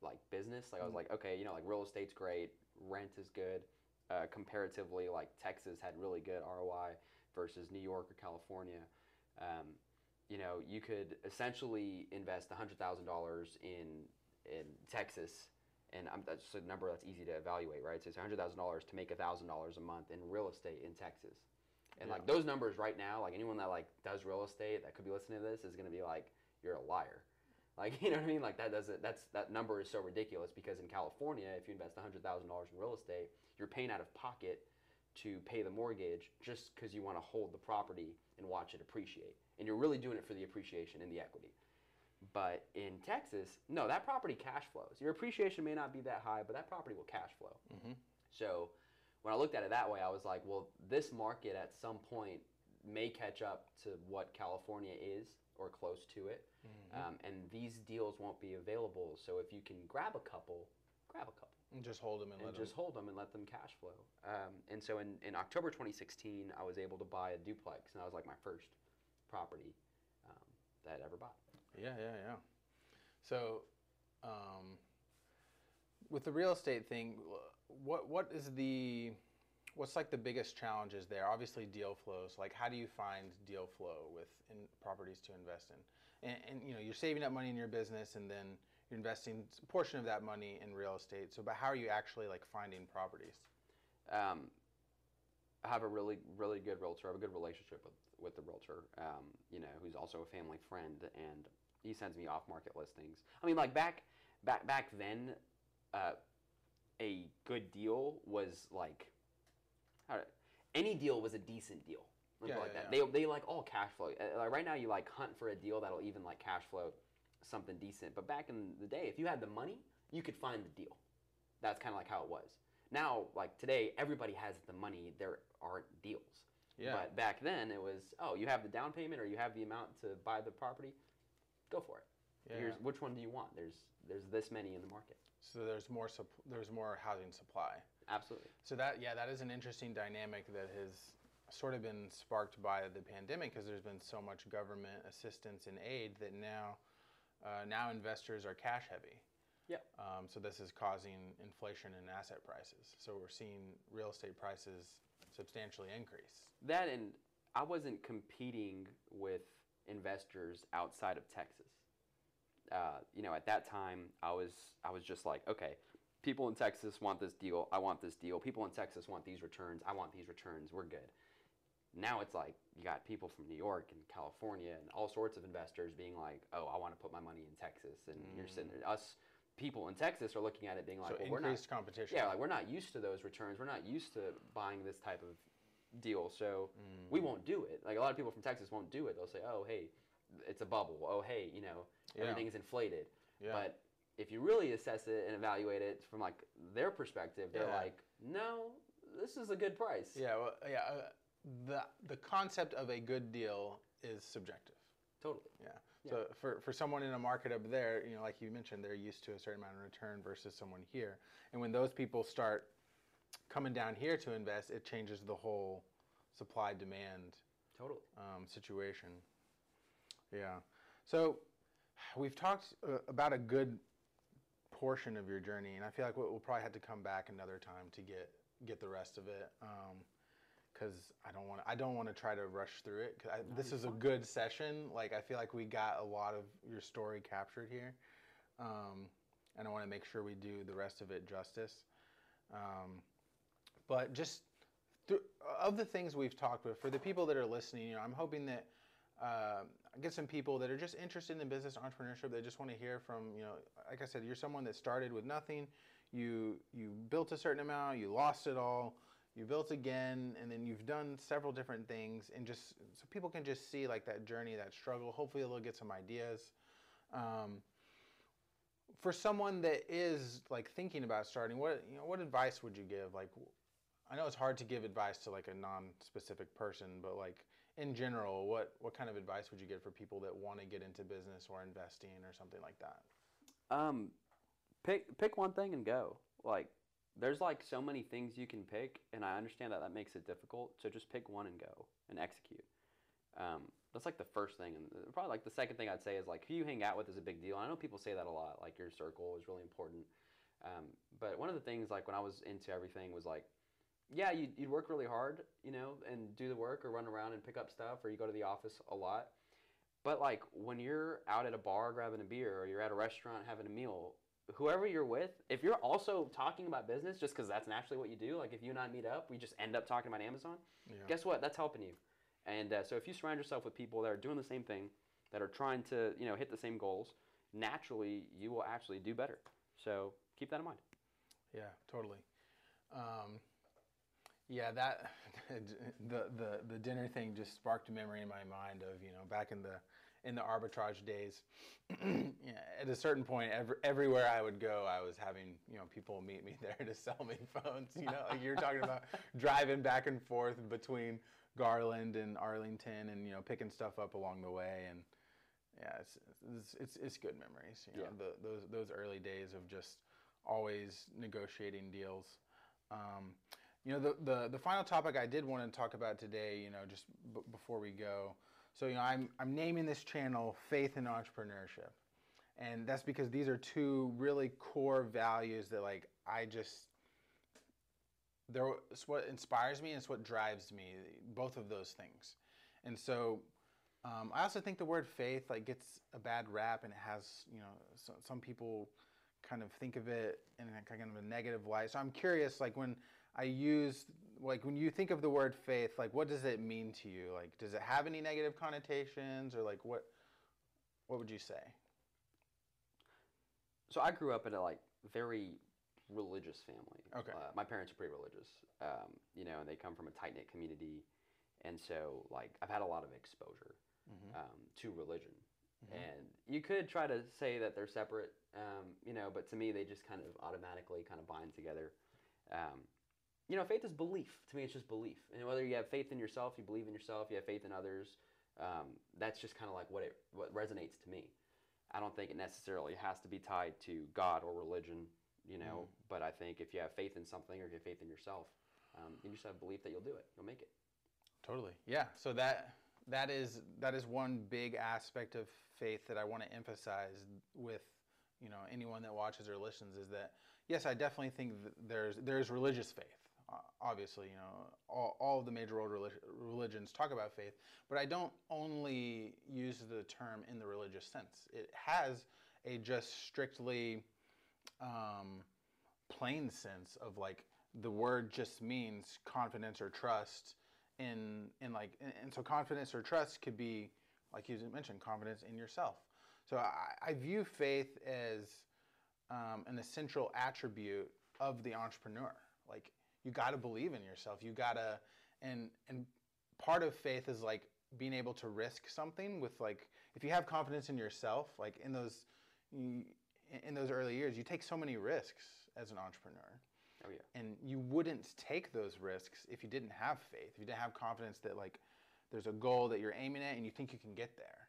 like business. Like I was like, okay, you know, like real estate's great, rent is good. Uh, comparatively, like Texas had really good ROI versus New York or California. Um, you know, you could essentially invest hundred thousand dollars in in Texas and I'm, that's just a number that's easy to evaluate, right? So it's hundred thousand dollars to make thousand dollars a month in real estate in Texas, and like those numbers right now, like anyone that like does real estate that could be listening to this is gonna be like, you're a liar, like you know what I mean? Like that doesn't that's that number is so ridiculous because in California, if you invest hundred thousand dollars in real estate, you're paying out of pocket to pay the mortgage just because you want to hold the property and watch it appreciate, and you're really doing it for the appreciation and the equity. But in Texas, no, that property cash flows. Your appreciation may not be that high, but that property will cash flow. Mhm. So when I looked at it that way, I was like, well, this market at some point may catch up to what California is or close to it. Um, and these deals won't be available. So if you can grab a couple, grab a couple And just hold them and, and let just hold them and let them cash flow. Um, and so in, in October 2016, I was able to buy a duplex, and that was like my first property um, that I'd ever bought. Yeah, yeah, yeah. So, um, with the real estate thing, what what is the what's like the biggest challenges there? Obviously, deal flows. Like, how do you find deal flow with in properties to invest in? And, and you know, you're saving up money in your business, and then you're investing a portion of that money in real estate. So, but how are you actually like finding properties? um, I have a really, really good realtor. I have a good relationship with, with the realtor, um, you know, who's also a family friend, and he sends me off-market listings. I mean, like back, back, back then, uh, a good deal was like, how any deal was a decent deal. Yeah, like yeah, that. They, they like all cash flow. Uh, Like right now, you like hunt for a deal that'll even like cash flow something decent. But back in the day, if you had the money, you could find the deal. That's kind of like how it was. Now, like today, everybody has the money. There aren't deals. Yeah. But back then, it was oh, you have the down payment or you have the amount to buy the property. Go for it. Yeah. Here's which one do you want? There's there's this many in the market. So there's more supp- there's more housing supply. Absolutely. So that yeah, that is an interesting dynamic that has sort of been sparked by the pandemic because there's been so much government assistance and aid that now uh, now investors are cash heavy. Yep. Um, so this is causing inflation in asset prices. So we're seeing real estate prices substantially increase. That and I wasn't competing with investors outside of Texas. Uh, you know, at that time, I was I was just like, okay, people in Texas want this deal. I want this deal. People in Texas want these returns. I want these returns. We're good. Now it's like you got people from New York and California and all sorts of investors being like, oh, I want to put my money in Texas, and you're sitting there. Us people in Texas are looking at it being like, so well, we're not competition. yeah, like we're not used to those returns. We're not used to buying this type of deal, so we won't do it. Like a lot of people from Texas won't do it. They'll say, "Oh, hey, it's a bubble. Oh, hey, you know, Yeah. everything's inflated." Yeah. But if you really assess it and evaluate it from like their perspective, they're Yeah. like, "No, this is a good price." yeah, well, yeah. Uh, the the concept of a good deal is subjective. Totally. Yeah. So for, for someone in a market up there, you know, like you mentioned, they're used to a certain amount of return versus someone here. And when those people start coming down here to invest, it changes the whole supply demand Totally. um, situation. Yeah. So we've talked uh, about a good portion of your journey, and I feel like we'll, we'll probably have to come back another time to get get the rest of it. because I don't want I don't want to try to rush through it. 'cause I, this is a good session. Like I feel like we got a lot of your story captured here, um, and I want to make sure we do the rest of it justice. Um, but just th- of the things we've talked about, for the people that are listening, you know, I'm hoping that uh, get some people that are just interested in business entrepreneurship. They just want to hear from you know, like I said, you're someone that started with nothing. You you built a certain amount, you lost it all, you built again, and then you've done several different things, and just so people can just see like that journey, that struggle. Hopefully, they'll get some ideas. Um, for someone that is like thinking about starting, what you know, what advice would you give? Like, I know it's hard to give advice to like a non-specific person, but like in general, what what kind of advice would you give for people that want to get into business or investing or something like that? Um, pick pick one thing and go. Like, there's like so many things you can pick, and I understand that that makes it difficult. So just pick one and go and execute. Um, that's like the first thing, and uh, probably like the second thing I'd say is like who you hang out with is a big deal. I know people say that a lot. Like your circle is really important. Um, but one of the things like when I was into everything was like, yeah, you'd, you'd work really hard, you know, and do the work or run around and pick up stuff, or you go to the office a lot. But like when you're out at a bar grabbing a beer, or you're at a restaurant having a meal, whoever you're with, if you're also talking about business, just because that's naturally what you do, like if you and I meet up, we just end up talking about Amazon. Yeah. Guess what? That's helping you. And uh, so if you surround yourself with people that are doing the same thing, that are trying to you know hit the same goals, naturally you will actually do better. So keep that in mind. Yeah, totally. Um, yeah, that the, the the dinner thing just sparked a memory in my mind of you know back in the in the arbitrage days. at a certain point, every, everywhere I would go, I was having you know people meet me there to sell me phones. You know, like you're talking about driving back and forth between Garland and Arlington, and you know picking stuff up along the way and. Yeah, it's, it's, it's, it's good memories. You know, Yeah. the, those, those early days of just always negotiating deals. Um, you know, the, the, the final topic I did want to talk about today, you know, just b- before we go. So, you know, I'm, I'm naming this channel Faith and Entrepreneurship. And that's because these are two really core values that, like, I just, they're, it's what inspires me and it's what drives me, both of those things. And so, um, I also think the word faith like gets a bad rap, and it has you know so, some people kind of think of it in a kind of a negative light. So I'm curious, like when I use like when you think of the word faith, like what does it mean to you? Like does it have any negative connotations, or like what what would you say? So I grew up in a like very religious family. Okay. Uh, my parents are pretty religious, um, you know, and they come from a tight knit community, and so like I've had a lot of exposure Mm-hmm. um, to religion, and you could try to say that they're separate, um, you know, but to me they just kind of automatically kind of bind together. Um, you know, faith is belief. To me, it's just belief, and whether you have faith in yourself, you believe in yourself, you have faith in others. Um, that's just kind of like what it what resonates to me. I don't think it necessarily has to be tied to God or religion, you know. But I think if you have faith in something or you have faith in yourself, um, you just have belief that you'll do it. You'll make it. Totally. Yeah. So that that is that is one big aspect of faith that I want to emphasize with you know anyone that watches or listens is that yes, I definitely think that there's there's religious faith. Obviously, you know all, all of the major world relig- religions talk about faith, but I don't only use the term in the religious sense. It has a just strictly um, plain sense of like the word just means confidence or trust in in like and, and so confidence or trust could be like you mentioned confidence in yourself so i, I view faith as um, an essential attribute of the entrepreneur like you got to believe in yourself. You got to and and part of faith is like being able to risk something with like if you have confidence in yourself like in those in those early years you take so many risks as an entrepreneur. Oh yeah. and you wouldn't take those risks if you didn't have faith. If you didn't have confidence that like there's a goal that you're aiming at and you think you can get there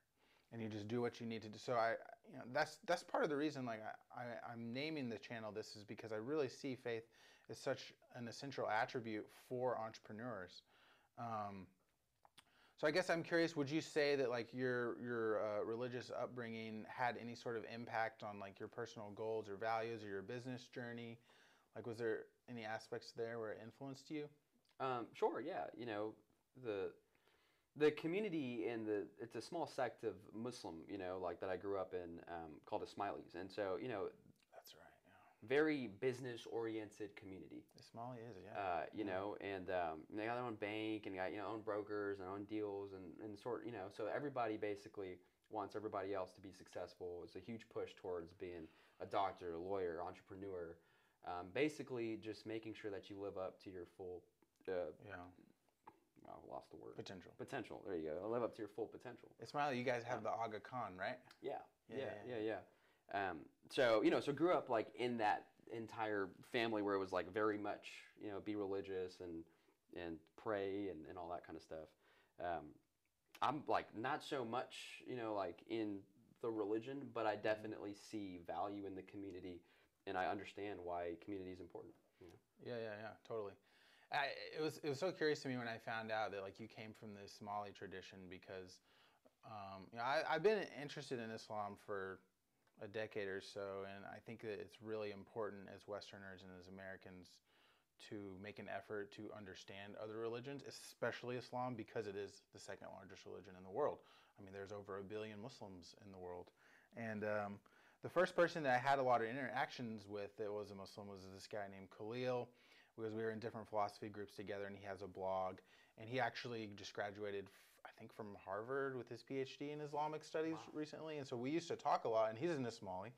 and you just do what you need to do. So i you know that's that's part of the reason like i, I i'm naming the channel this is because i really see faith as such an essential attribute for entrepreneurs um, So I guess I'm curious. Would you say that like your your uh, religious upbringing had any sort of impact on like your personal goals or values or your business journey? Like, was there any aspects there where it influenced you? Um, sure, yeah. You know, the the community and the it's a small sect of Muslim, you know, like that I grew up in, um, called Ismailis, and so you know. Very business oriented community. Ismaili is yeah. Uh, you know, and um, they got their own bank and got you know own brokers and own deals and, and sort you know so everybody basically wants everybody else to be successful. It's a huge push towards being a doctor, a lawyer, entrepreneur. Um, basically, just making sure that you live up to your full. Uh, yeah. I lost the word. Potential. Potential. There you go. Live up to your full potential. Ismaili, you guys have the Aga Khan, right? Yeah. Yeah, Yeah. yeah, Yeah. Um, so you know, so grew up like in that entire family where it was like very much you know be religious and and pray and, and all that kind of stuff. Um, I'm like not so much you know like in the religion, but I definitely see value in the community, and I understand why community is important. You know? Yeah, yeah, yeah, totally. I, it was it was so curious to me when I found out that like you came from the Ismaili tradition because um, you know I, I've been interested in Islam for a decade or so, and I think that it's really important as Westerners and as Americans to make an effort to understand other religions, especially Islam, because it is the second largest religion in the world. I mean, there's over a billion Muslims in the world, and um, the first person that I had a lot of interactions with that was a Muslim was this guy named Khalil because we were in different philosophy groups together and he has a blog and he actually just graduated I think from Harvard with his PhD in Islamic studies Wow. recently and so we used to talk a lot and he's an Ismaili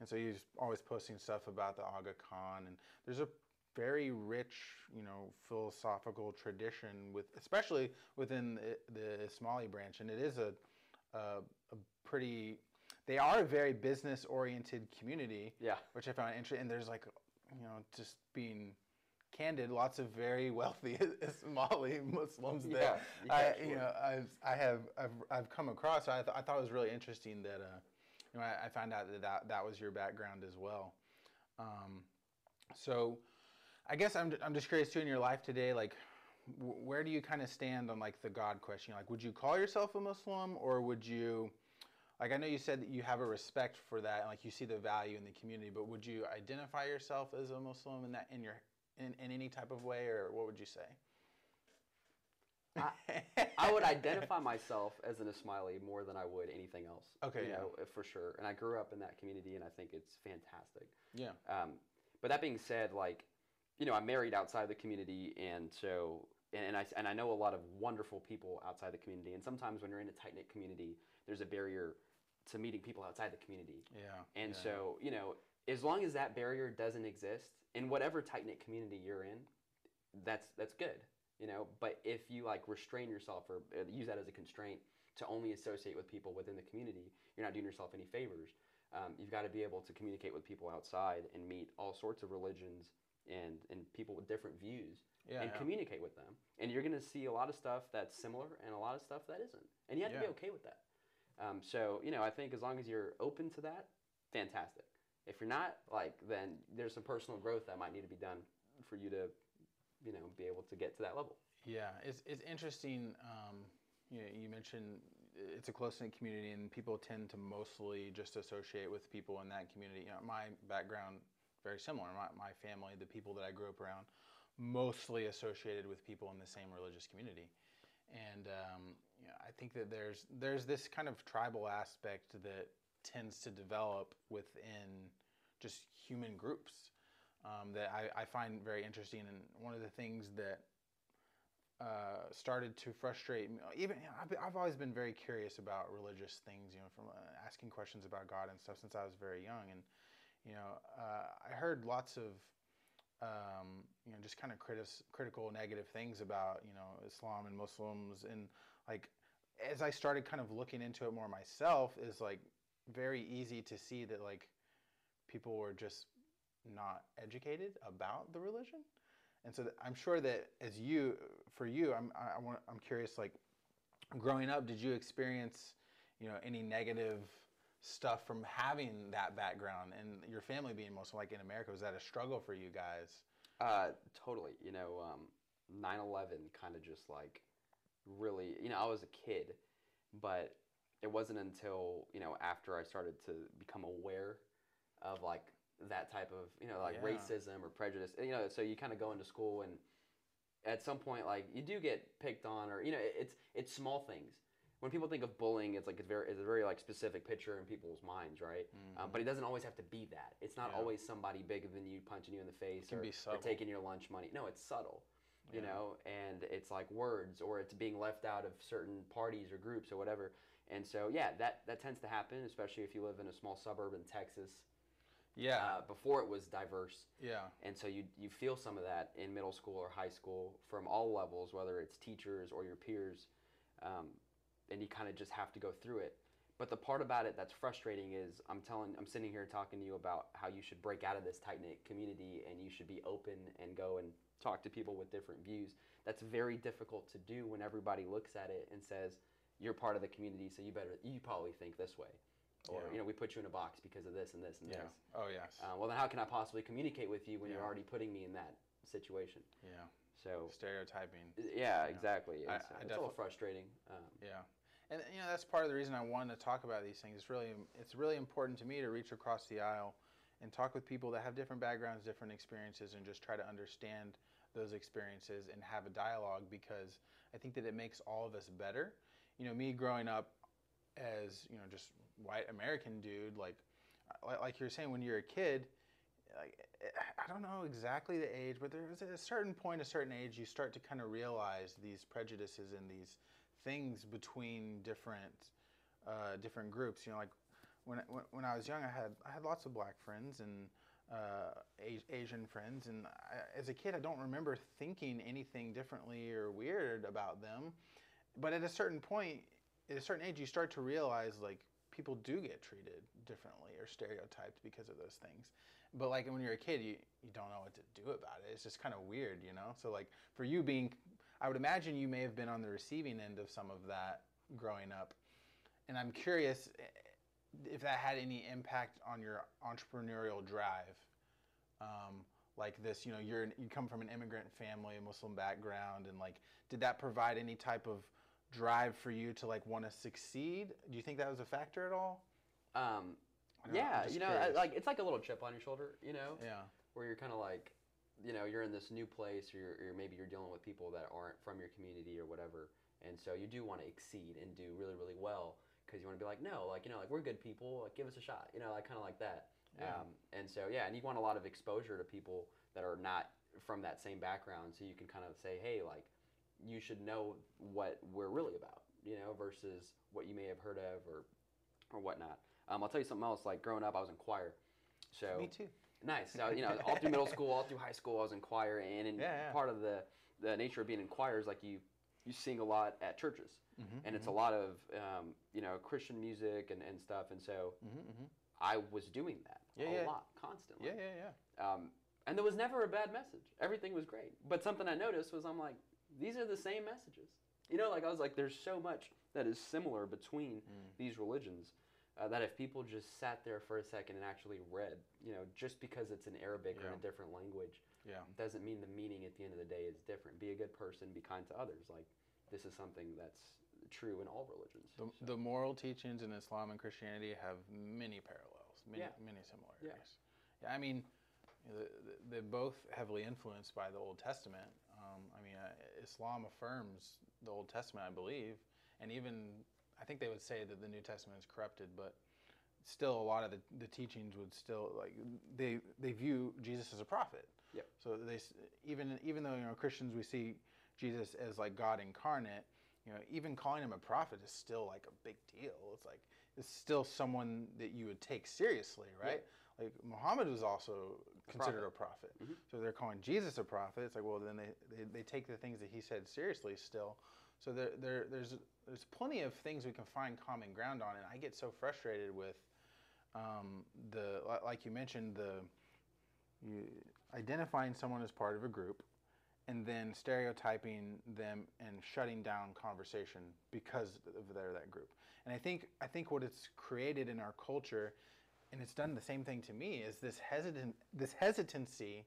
and so he's always posting stuff about the Aga Khan and there's a very rich you know philosophical tradition with especially within the, the Ismaili branch and it is a, a, a pretty they are a very business oriented community Yeah. which I found interesting. And there's like, you know, just being candid, lots of very wealthy Ismaili Muslims that yeah, I, you know, I've, I have, I've, I've come across. So I, th- I thought it was really interesting that, uh, you know, I, I found out that, that that was your background as well. Um, so I guess I'm, I'm just curious too in your life today, like, w- where do you kind of stand on like the God question? Like, would you call yourself a Muslim or would you, like, I know you said that you have a respect for that and like you see the value in the community, but would you identify yourself as a Muslim in that, in your, in, in any type of way or what would you say? I would identify myself as an Ismaili more than I would anything else. Okay, you yeah. know, for sure. And I grew up in that community, and I think it's fantastic. Yeah. Um, but that being said, like, you know, I'm married outside the community, and so, and, and I and I know a lot of wonderful people outside the community. And sometimes when you're in a tight knit community, there's a barrier to meeting people outside the community. Yeah. And yeah. so, you know, as long as that barrier doesn't exist in whatever tight knit community you're in, that's that's good, you know. But if you like restrain yourself or uh, use that as a constraint to only associate with people within the community, you're not doing yourself any favors. Um, you've got to be able to communicate with people outside and meet all sorts of religions and and people with different views yeah, and yeah. communicate with them. And you're going to see a lot of stuff that's similar and a lot of stuff that isn't. And you have to be okay with that. Um, so, you know, I think as long as you're open to that, fantastic. If you're not, like, then there's some personal growth that might need to be done for you to, you know, be able to get to that level. Yeah, it's, it's interesting. Um, you, know, you mentioned it's a close knit community, and people tend to mostly just associate with people in that community. You know, my background very similar. My, my family, the people that I grew up around, mostly associated with people in the same religious community. And um, you know, I think that there's there's this kind of tribal aspect that tends to develop within just human groups um, that I, I find very interesting. And one of the things that uh, started to frustrate me. Even you know, I've, I've always been very curious about religious things, you know, from uh, asking questions about God and stuff since I was very young. And you know, uh, I heard lots of um, you know just kind of critis- critical, negative things about you know Islam and Muslims, and like as I started kind of looking into it more myself, is like very easy to see that like people were just not educated about the religion and so I'm sure that as you, for you, I'm I want I'm curious. Like, growing up, did you experience, you know, any negative stuff from having that background and your family being most like in America? Was that a struggle for you guys? Uh, totally. You know, um, 9/11 kind of just like really, you know, I was a kid, but it wasn't until you know after I started to become aware of like that type of you know like Yeah. racism or prejudice. You know, so you kind of go into school and at some point like you do get picked on or you know it's it's small things. When people think of bullying, it's like it's very it's a very like specific picture in people's minds, right? Um, but it doesn't always have to be that. It's not Mm-hmm. Yeah. always somebody bigger than you punching you in the face or, or taking your lunch money. No, it's subtle, you Yeah. know, and it's like words or it's being left out of certain parties or groups or whatever. And so yeah, that that tends to happen, especially if you live in a small suburb in Texas. Yeah. Uh, before it was diverse, yeah. and so you you feel some of that in middle school or high school from all levels, whether it's teachers or your peers, um, and you kind of just have to go through it. But the part about it that's frustrating is I'm telling I'm sitting here talking to you about how you should break out of this tight knit community and you should be open and go and talk to people with different views. That's very difficult to do when everybody looks at it and says you're part of the community, so you better you probably think this way, or Yeah. you know we put you in a box because of this and this and Yeah. this. Oh yes. Uh, well, then how can I possibly communicate with you when you're already putting me in that situation? yeah. So, Stereotyping. yeah, exactly. I- It's, uh, I it's a little frustrating. Um, Yeah, and you know that's part of the reason I wanted to talk about these things. It's really it's really important to me to reach across the aisle and talk with people that have different backgrounds, different experiences, and just try to understand those experiences and have a dialogue because I think that it makes all of us better. You know, me growing up as you know just white American dude, like like, like you were saying when you're a kid. Like, I don't know exactly the age, but there's a certain point, a certain age, you start to kind of realize these prejudices and these things between different uh, different groups. You know, like when, when when I was young, I had I had lots of black friends and uh, Asian friends, and I, as a kid, I don't remember thinking anything differently or weird about them. But at a certain point, at a certain age, you start to realize like people do get treated differently or stereotyped because of those things. But like when you're a kid, you, you don't know what to do about it. It's just kind of weird, you know. So like for you being, I would imagine you may have been on the receiving end of some of that growing up, and I'm curious eh, if that had any impact on your entrepreneurial drive. Um, like this, you know, you're you come from an immigrant family, a Muslim background, and like, did that provide any type of drive for you to like want to succeed? Do you think that was a factor at all? um, don't know, yeah, you know, I- like it's like a little chip on your shoulder, you know, Yeah. where you're kind of like, you know, you're in this new place, or, you're, or maybe you're dealing with people that aren't from your community or whatever, and so you do want to exceed and do really, really well because you want to be like, no, like you know, like we're good people, like give us a shot, you know, like kind of like that. Yeah. Um, and so yeah, and you want a lot of exposure to people that are not from that same background, so you can kind of say, hey, like you should know what we're really about, you know, versus what you may have heard of or or whatnot. Um, I'll tell you something else. Like growing up, I was in choir. So Me too. nice. So you know, all through middle school, all through high school, I was in choir, and in Yeah, yeah. part of the the nature of being in choir is like you you sing a lot at churches, Mm-hmm. and it's a lot of um, you know Christian music and, and stuff. And so Mm-hmm, I was doing that Yeah, a lot, constantly. Yeah, yeah, yeah. Um, and there was never a bad message. Everything was great. But something I noticed was I'm like, these are the same messages. You know, like I was like, there's so much that is similar between Mm. these religions uh, that if people just sat there for a second and actually read, you know, just because it's in Arabic or in a different language Yeah. doesn't mean the meaning at the end of the day is different. Be a good person, be kind to others. Like this is something that's true in all religions. The, So- the moral teachings in Islam and Christianity have many parallels, many Yeah. many similarities. Yeah, I mean, you know, the- the- they're both heavily influenced by the Old Testament. I mean, uh, Islam affirms the Old Testament, I believe, and even I think they would say that the New Testament is corrupted, but still, a lot of the, the teachings would still like they they view Jesus as a prophet. Yep. So they even even though you know Christians we see Jesus as like God incarnate, you know, even calling him a prophet is still like a big deal. It's like it's still someone that you would take seriously, right? Like Muhammad was also considered a prophet. Mhm. So they're calling Jesus a prophet. It's like, well, then they, they, they take the things that he said seriously still. So there, there there's there's plenty of things we can find common ground on, and I get so frustrated with um, the like you mentioned the you identifying someone as part of a group and then stereotyping them and shutting down conversation because of they're that group. And I think I think what it's created in our culture, and it's done the same thing to me, is this hesitant this hesitancy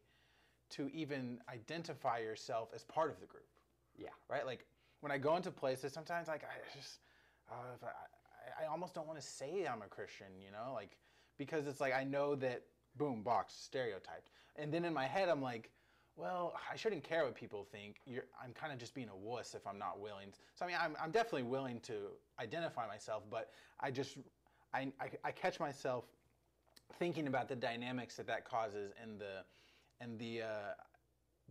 to even identify yourself as part of the group. Yeah. Right? Like when I go into places, sometimes like I just, uh, if I, I almost don't want to say I'm a Christian, you know, like because it's like I know that boom box stereotyped, and then in my head I'm like, well, I shouldn't care what people think. You're, I'm kind of just being a wuss if I'm not willing. So I mean, I'm, I'm definitely willing to identify myself, but I just I, I, I catch myself thinking about the dynamics that that causes and the and the uh,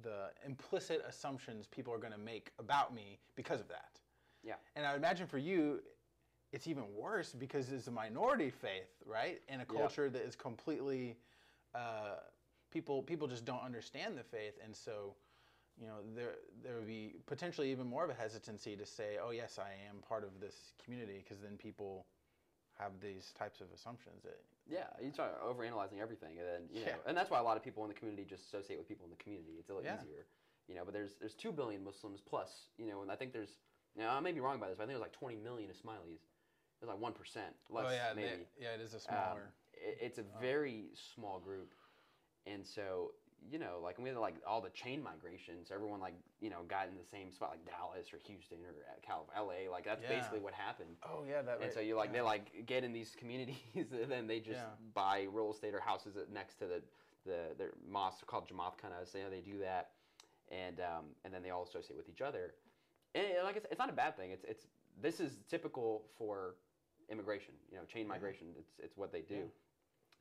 the implicit assumptions people are going to make about me because of that. Yeah. And I imagine for you, it's even worse because it's a minority faith, right? In a Yeah. culture that is completely uh, people people just don't understand the faith, and so you know there there would be potentially even more of a hesitancy to say, oh yes, I am part of this community, because then people have these types of assumptions that Yeah, you start overanalyzing everything, and then you know, Yeah. and that's why a lot of people in the community just associate with people in the community. It's a little Yeah. easier, you know. But there's there's two billion Muslims plus, you know, and I think there's now I may be wrong about this, but I think there's like 20 million Ismailis. it's like one percent, less oh yeah, they- maybe. yeah, it is a Um, smaller. it, it's a very small group, and so you know, like we had like all the chain migrations. Everyone like you know got in the same spot, like Dallas or Houston or uh, Cal, LA. Like that's Yeah. basically what happened. oh yeah, that. And right, so you like yeah. they like get in these communities, and then they just Yeah. buy real estate or houses next to the the their mosque called Jamaat Khanas. You know, they do that, and um, and then they all associate with each other. And uh, like I said, it's not a bad thing. It's it's this is typical for immigration. You know, chain migration. It's it's what they do.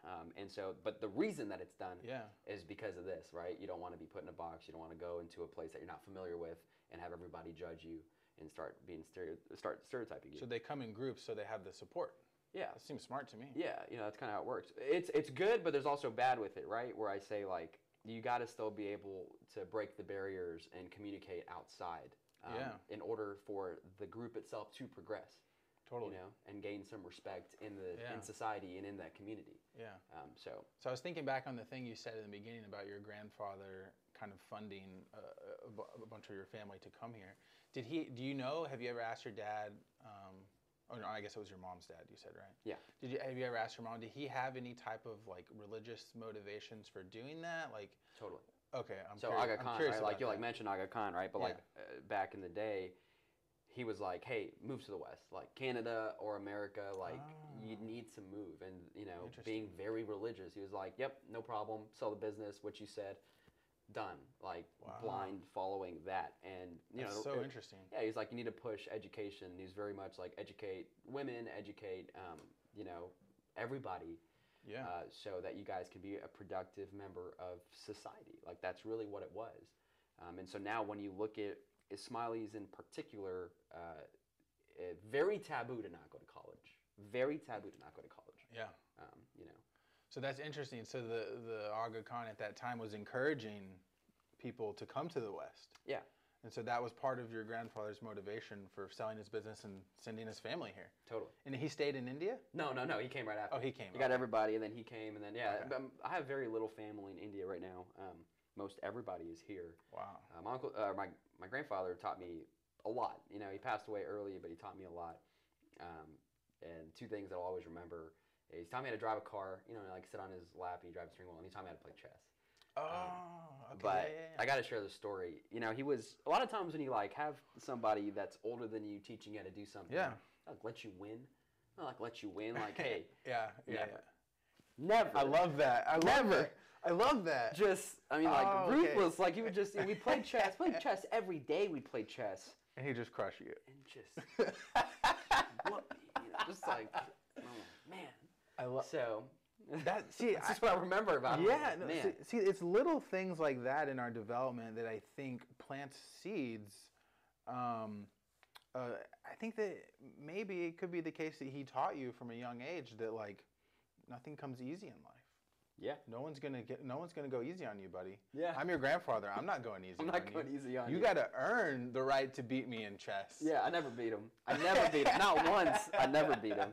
Um, and so, but the reason that it's done Yeah. is because of this, right? You don't want to be put in a box. You don't want to go into a place that you're not familiar with and have everybody judge you and start being stereo, start stereotyping you. So they come in groups, so they have the support. yeah, That seems smart to me. yeah, you know that's kind of how it works. It's it's good, but there's also bad with it, right? Where I say like you got to still be able to break the barriers and communicate outside, um, Yeah. in order for the group itself to progress, Totally. you know, and gain some respect in the Yeah. in society and in that community. Yeah. Um, so So I was thinking back on the thing you said in the beginning about your grandfather kind of funding uh, a, a bunch of your family to come here. Did he? Do you know? Have you ever asked your dad? Um, oh no, I guess it was your mom's dad. You said right. Yeah. Did you? Have you ever asked your mom? Did he have any type of like religious motivations for doing that? Like, totally. okay, I'm so curious, Aga Khan, right? Like you like mentioned Aga Khan, right? But Yeah. like uh, back in the day, he was like, "Hey, move to the west, like Canada or America. Like you Ah. need to move." And you know, being very religious, he was like, "Yep, no problem. Sell the business. What you said, done." Like Wow. blind following that, and you That's know, so it- interesting. yeah, he's like, you need to push education. He's very much like educate women, educate, um, you know, everybody Yeah. uh, so that you guys can be a productive member of society. Like that's really what it was. Um, and so now when you look at Ismailis in particular, uh, eh, very taboo to not go to college. Very taboo to not go to college. yeah. Um, you know, So that's interesting. So the the Aga Khan at that time was encouraging people to come to the West. Yeah. And so that was part of your grandfather's motivation for selling his business and sending his family here. totally. And he stayed in India. No, no, no. He came right after. Oh, he came. He got everybody, and then he came, and then yeah. Okay. um, I have very little family in India right now. Um, most everybody is here. Wow. Uh, my uncle, uh, my my grandfather taught me a lot. You know, he passed away early, but he taught me a lot. Um, and two things that I'll always remember: is he taught me how to drive a car. You know, like sit on his lap and he drive the steering wheel, and he taught me how to play chess. Oh, okay. But yeah, yeah, yeah. I got to share the story. You know, he was a lot of times when you like have somebody that's older than you teaching you how to do something. Yeah. Like let you win. Not like let you win. Like hey, yeah, yeah, Never. yeah. never. I love that. I love Never. that. I love that. Just I mean like Oh, okay. Like he would just we played chess. Played chess every day. We played chess. And he just crushed you. and just whoop me, you know, just like, oh man. I love So that. See, that's I- just what I remember about him. yeah, Like, no, see, see, it's little things like that in our development that I think plants seeds. Um, uh, I think that maybe it could be the case that he taught you from a young age that like nothing comes easy in life. Yeah. No one's gonna get. No one's gonna go easy on you, buddy. Yeah. I'm your grandfather. I'm not going easy. I'm not you. going easy on You you. got to earn the right to beat me in chess. Yeah, I never beat him. I never beat him. Not once. I never beat him.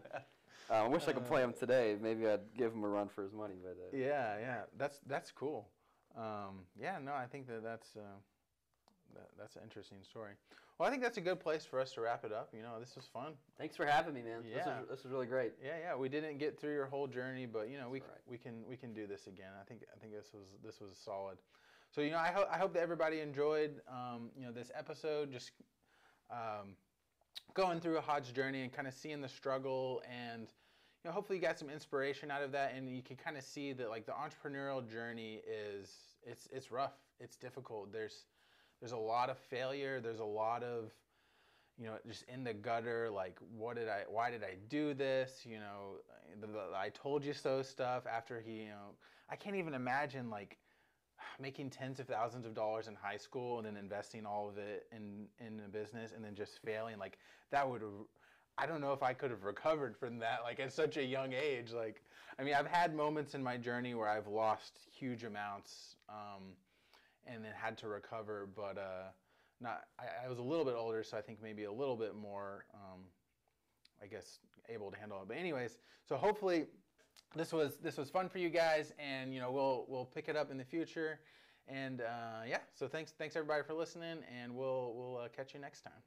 Uh, I wish I could play him today. Maybe I'd give him a run for his money, but uh, Yeah, yeah. That's that's cool. Um, yeah, no, I think that that's uh, that, that's an interesting story. Well, I think that's a good place for us to wrap it up. You know, this was fun. thanks for having me, man. This Yeah. was this was really great. Yeah, yeah. We didn't get through your whole journey, but you know, we That's all right. we can we can do this again. I think I think this was this was solid. So you know, I hope I hope that everybody enjoyed um, you know this episode. Just um, going through a Hodge journey and kind of seeing the struggle and you know hopefully you got some inspiration out of that and you can kind of see that like the entrepreneurial journey is it's it's rough it's difficult there's there's a lot of failure. There's a lot of you know just in the gutter like what did i why did i do this? You know the, the, i told you so stuff after he you know i can't even imagine like making tens of thousands of dollars in high school and then investing all of it in in a business and then just failing. Like that would I don't know if I could have recovered from that like at such a young age. Like I mean I've had moments in my journey where I've lost huge amounts um, and then had to recover but uh, not I, I, was a little bit older so I think maybe a little bit more um, I guess able to handle it but anyways so hopefully this was this was fun for you guys, and you know we'll we'll pick it up in the future. And uh, yeah, so thanks thanks everybody for listening, and we'll we'll uh, catch you next time.